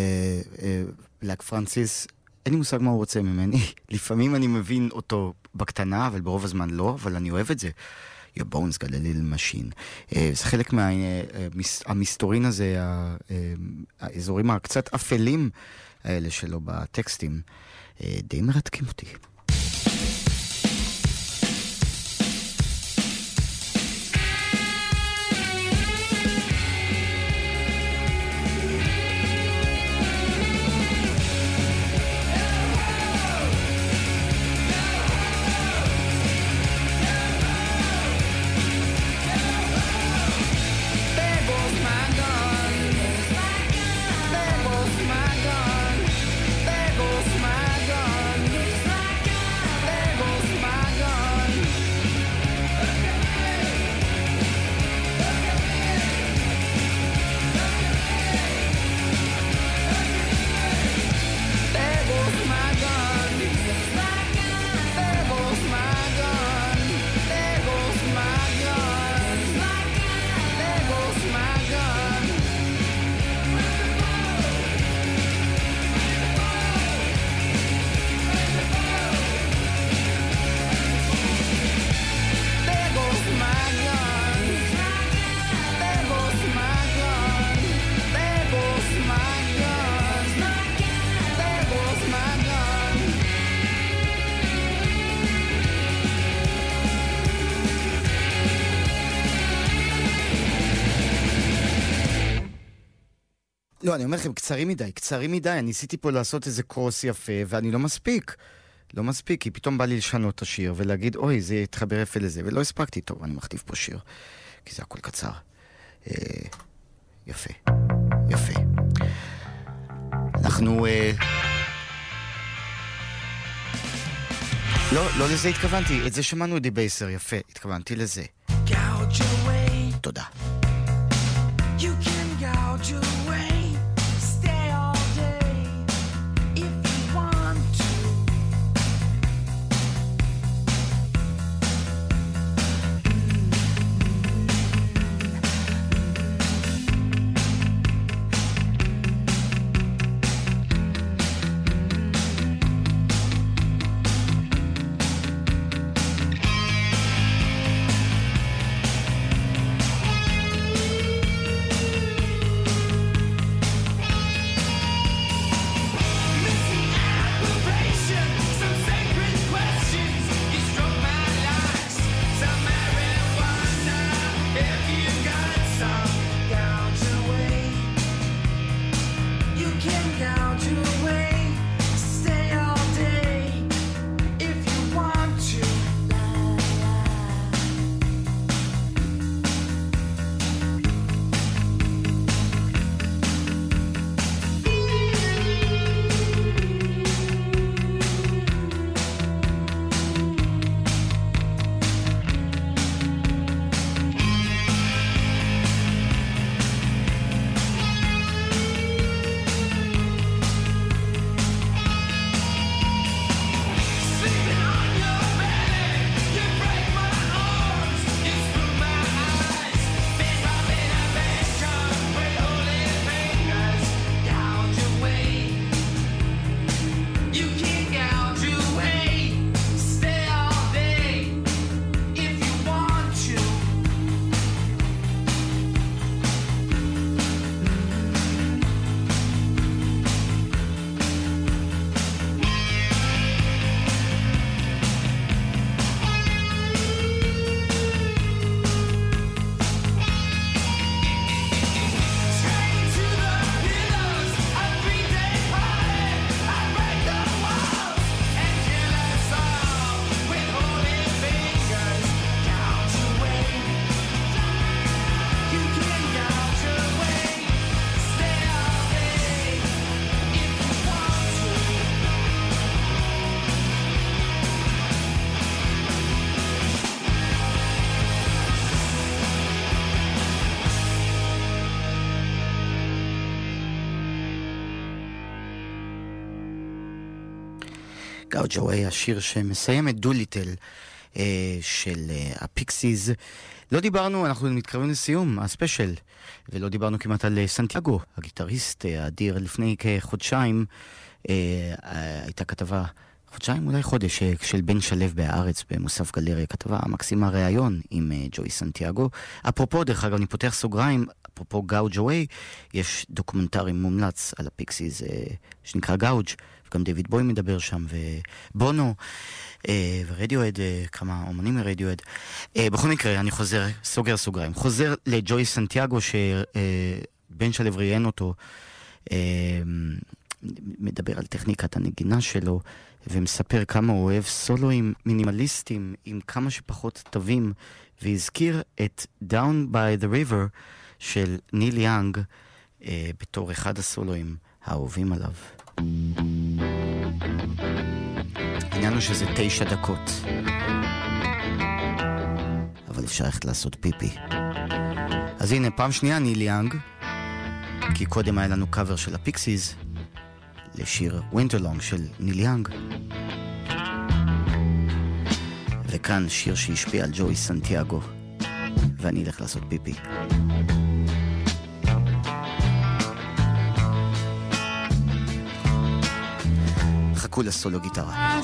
אה, בלק פרנסיס. אין לי מושג מה הוא רוצה ממני. <laughs> לפעמים אני מבין אותו בקטנה, אבל ברוב הזמן לא, אבל אני אוהב את זה. Your bones got a little machine. אה, זה חלק מהמסתורין הזה, ה- אה, האזורים הקצת אפלים האלה שלו בטקסטים. אה, די מרתקים אותי. לא, אני אומר לכם, קצרים מדי, קצרים מדי. אני ניסיתי פה לעשות איזה קרוס יפה, ואני לא מספיק. לא מספיק, כי פתאום בא לי לשנות את השיר ולהגיד, אוי, זה יתחבר יפה לזה, ולא הספקתי. טוב, אני מכתיב פה שיר, כי זה הכל קצר. אה, יפה, יפה. אנחנו... אה... לא, לא לזה התכוונתי. את זה שמענו דיבייסר, יפה. התכוונתי לזה. תודה. You can gouge away. גאוג' אווי, השיר שמסיים את Doolittle אה, של אה, הפיקסיס. לא דיברנו, אנחנו מתקרבים לסיום, הספיישל, ולא דיברנו כמעט על אה, סנטיאגו, הגיטריסט אה, האדיר. לפני כחודשיים אה, אה, הייתה כתבה, חודשיים אולי חודש, אה, של בן שלו בהארץ במוסף גלריה, כתבה מקסימה ראיון עם אה, ג'וי סנטיאגו. אפרופו, דרך אגב, אני פותח סוגריים, אפרופו גאוג' אווי, יש דוקומנטרי מומלץ על הפיקסיס אה, שנקרא גאוג'. וגם דיוויד בוי מדבר שם, ובונו, אה, ורדיואד, אה, כמה אומנים מרדיואד. אה, בכל מקרה, אני חוזר, סוגר סוגריים. חוזר לג'וי סנטיאגו, שבן שלו ראיין אותו, מדבר על טכניקת הנגינה שלו, ומספר כמה הוא אוהב סולואים מינימליסטיים עם כמה שפחות תווים, והזכיר את Down by the River של ניל יאנג בתור אחד הסולואים האהובים עליו. העניין הוא שזה תשע דקות. אבל אפשר ללכת לעשות פיפי. אז הנה, פעם שנייה ניל יאנג, כי קודם היה לנו קאבר של הפיקסיס לשיר Winterlong של ניל יאנג. וכאן שיר שהשפיע על ג'וי סנטיאגו, ואני אלך לעשות פיפי. חכו לסולו גיטרה.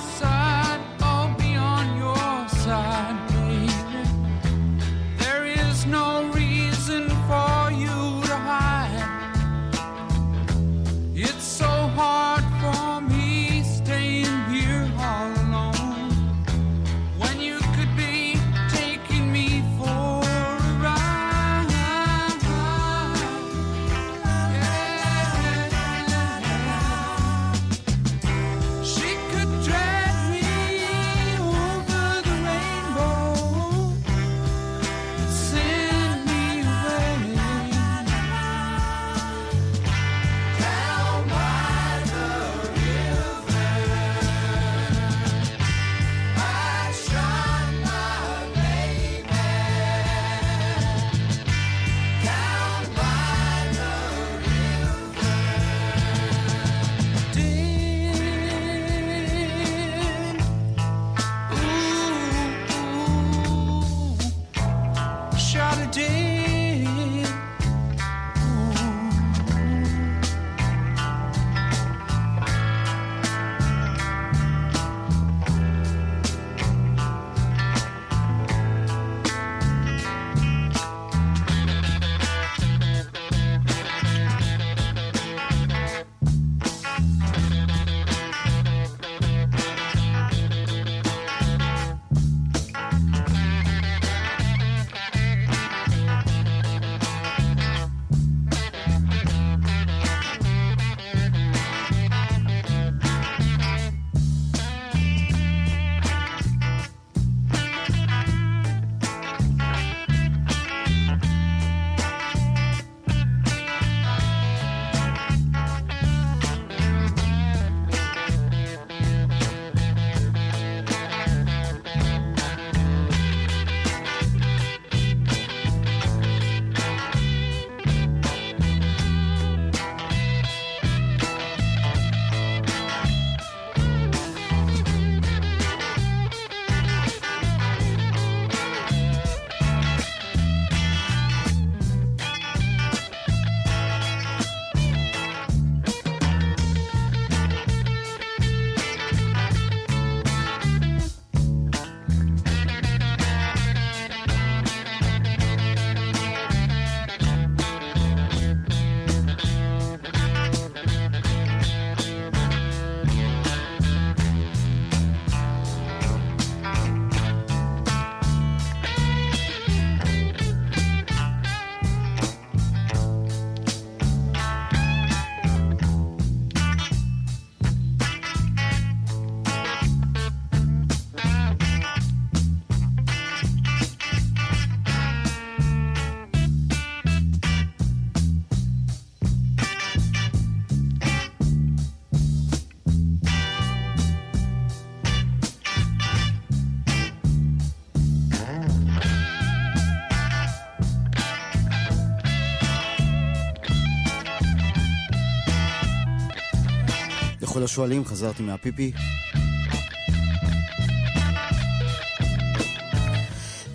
לכל השואלים, חזרתי מהפיפי.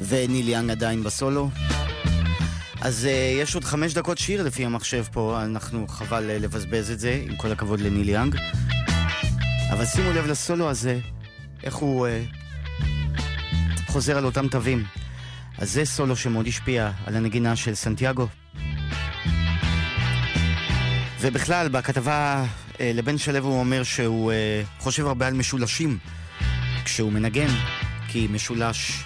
וניל יאנג עדיין בסולו. אז uh, יש עוד חמש דקות שיר לפי המחשב פה, אנחנו חבל uh, לבזבז את זה, עם כל הכבוד לניל יאנג. אבל שימו לב לסולו הזה, איך הוא uh, חוזר על אותם תווים. אז זה סולו שמאוד השפיע על הנגינה של סנטיאגו. ובכלל, בכתבה אה, לבן שלו הוא אומר שהוא אה, חושב הרבה על משולשים כשהוא מנגן, כי משולש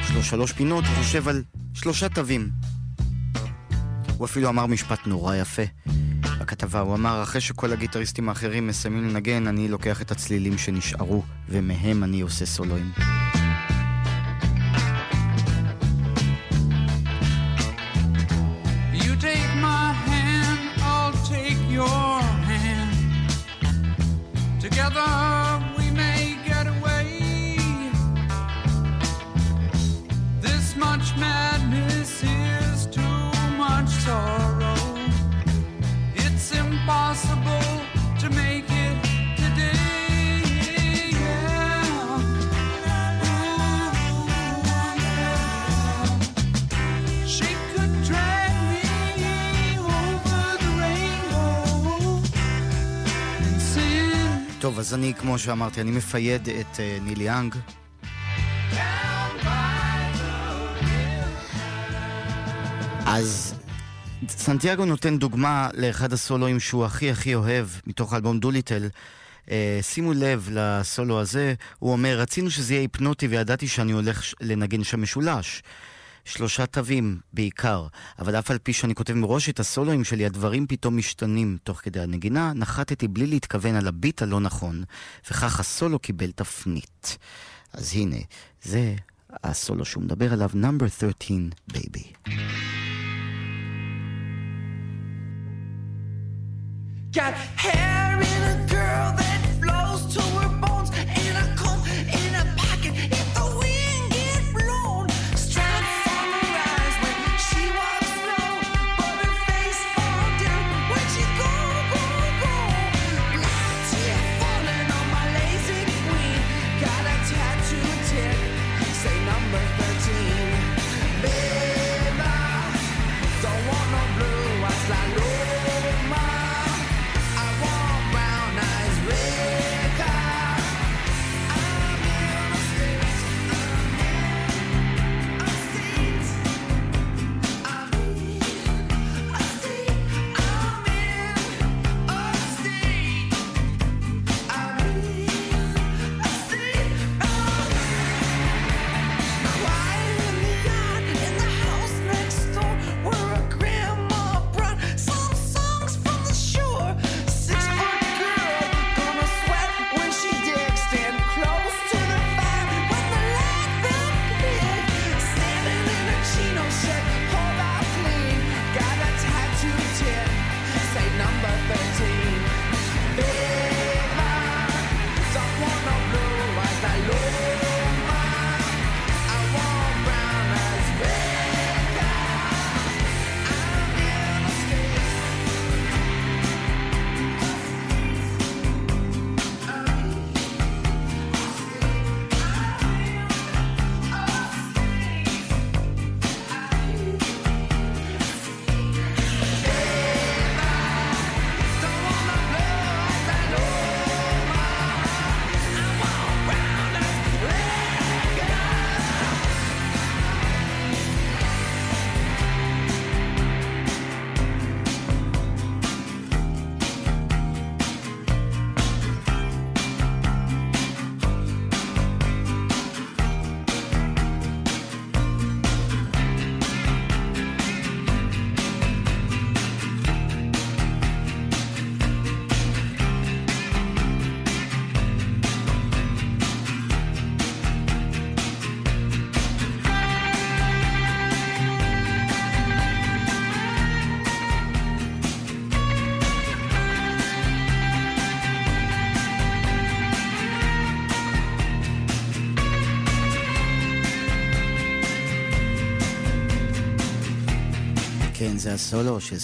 יש לו שלוש פינות, הוא חושב על שלושה תווים. הוא אפילו אמר משפט נורא יפה בכתבה, הוא אמר, אחרי שכל הגיטריסטים האחרים מסיימים לנגן, אני לוקח את הצלילים שנשארו, ומהם אני עושה סולואים. טוב, אז אני, כמו שאמרתי, אני מפייד את uh, ניל יאנג. אז סנטיאגו נותן דוגמה לאחד הסולואים שהוא הכי הכי אוהב מתוך האלבום דוליטל. Uh, שימו לב לסולו הזה, הוא אומר, רצינו שזה יהיה היפנוטי וידעתי שאני הולך לנגן שם משולש. שלושה תווים בעיקר, אבל אף על פי שאני כותב מראש את הסולואים שלי, הדברים פתאום משתנים תוך כדי הנגינה, נחתתי בלי להתכוון על הביט הלא נכון, וכך הסולו קיבל תפנית. אז הנה, זה הסולו שהוא מדבר עליו, Number 13, Baby. Got hair in a girl that flows to her כן, זה הסולו של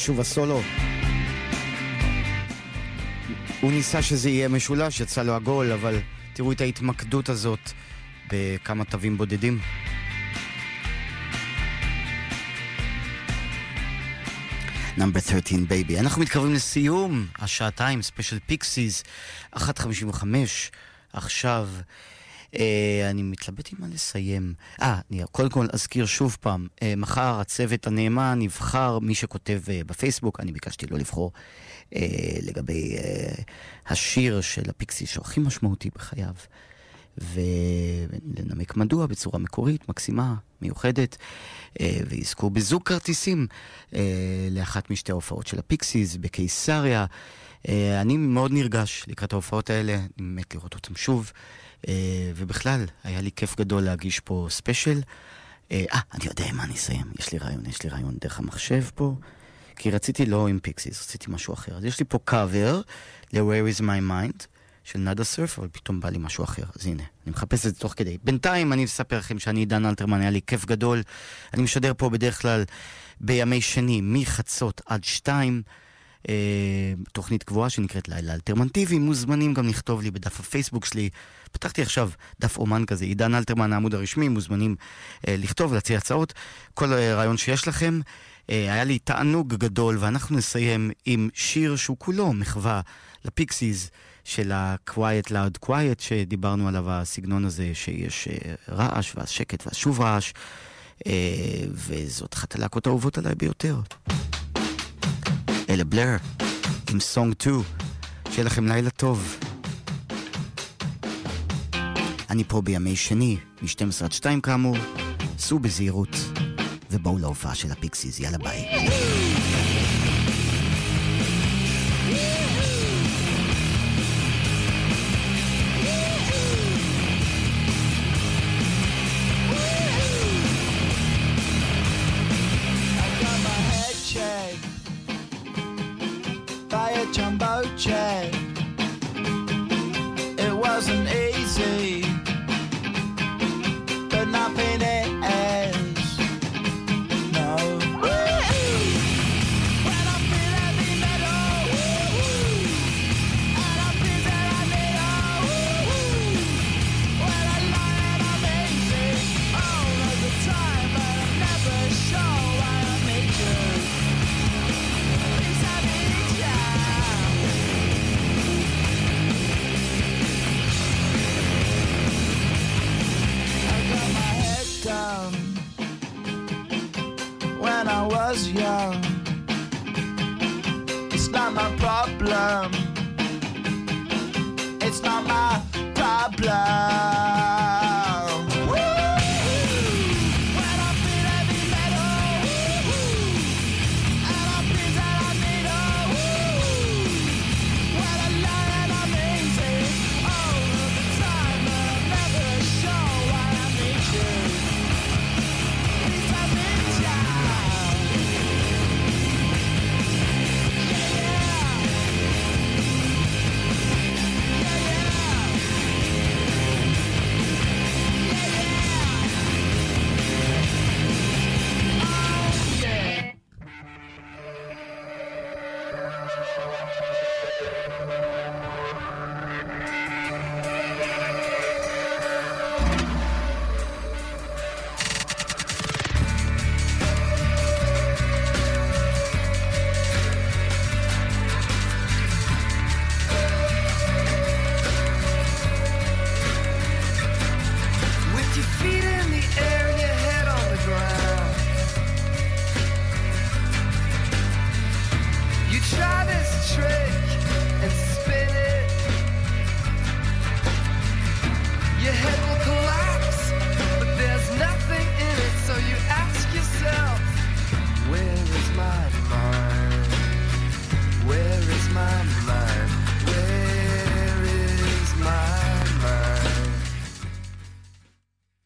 ושוב הסולו. הוא ניסה שזה יהיה משולש, יצא לו עגול, אבל תראו את ההתמקדות הזאת בכמה תווים בודדים. Number 13 Baby. אנחנו מתקרבים לסיום השעתיים, ספיישל פיקסיס, 1.55 עכשיו. אה, אני מתלבט עם מה לסיים. אה, קודם כל אזכיר שוב פעם, אה, מחר הצוות הנאמן יבחר מי שכותב אה, בפייסבוק, אני ביקשתי לא לבחור, אה, לגבי אה, השיר של הפיקסיס שהוא הכי משמעותי בחייו. ולנמק מדוע בצורה מקורית, מקסימה, מיוחדת, אה, ויזכו בזוג כרטיסים אה, לאחת משתי ההופעות של הפיקסיס בקיסריה. אה, אני מאוד נרגש לקראת ההופעות האלה, אני מת לראות אותם שוב, ובכלל, היה לי כיף גדול להגיש פה ספיישל. אה, אה, אני יודע מה אני אסיים, יש לי רעיון, יש לי רעיון דרך המחשב פה. כי רציתי לא עם פיקסיס, רציתי משהו אחר. אז יש לי פה קאבר ל-Where is my mind של נאדה סרף, אבל פתאום בא לי משהו אחר. אז הנה, אני מחפש את זה תוך כדי. בינתיים אני אספר לכם שאני עידן אלתרמן, היה לי כיף גדול. אני משדר פה בדרך כלל בימי שני, מחצות עד שתיים. אה, תוכנית קבועה שנקראת לילה אלטרמנטיבי, מוזמנים גם לכתוב לי בדף הפייסבוק שלי. פתחתי עכשיו דף אומן כזה, עידן אלתרמן, העמוד הרשמי, מוזמנים אה, לכתוב, להציע הצעות, כל אה, רעיון שיש לכם. אה, היה לי תענוג גדול, ואנחנו נסיים עם שיר שהוא כולו מחווה לפיקסיס של ה-Quiet Loud Quiet, שדיברנו עליו, הסגנון הזה שיש אה, רעש ואז שקט ואז שוב רעש, אה, וזאת אחת הלהקות האהובות עליי ביותר. אלה בלר, עם Song 2, שיהיה לכם לילה טוב. אני פה בימי שני, מ-12 עד 2 כאמור, סעו בזהירות, ובואו להופעה של הפיקסיס, יאללה ביי. A jumbo jet. It wasn't easy, but nothing was young. It's not my problem. It's not my problem.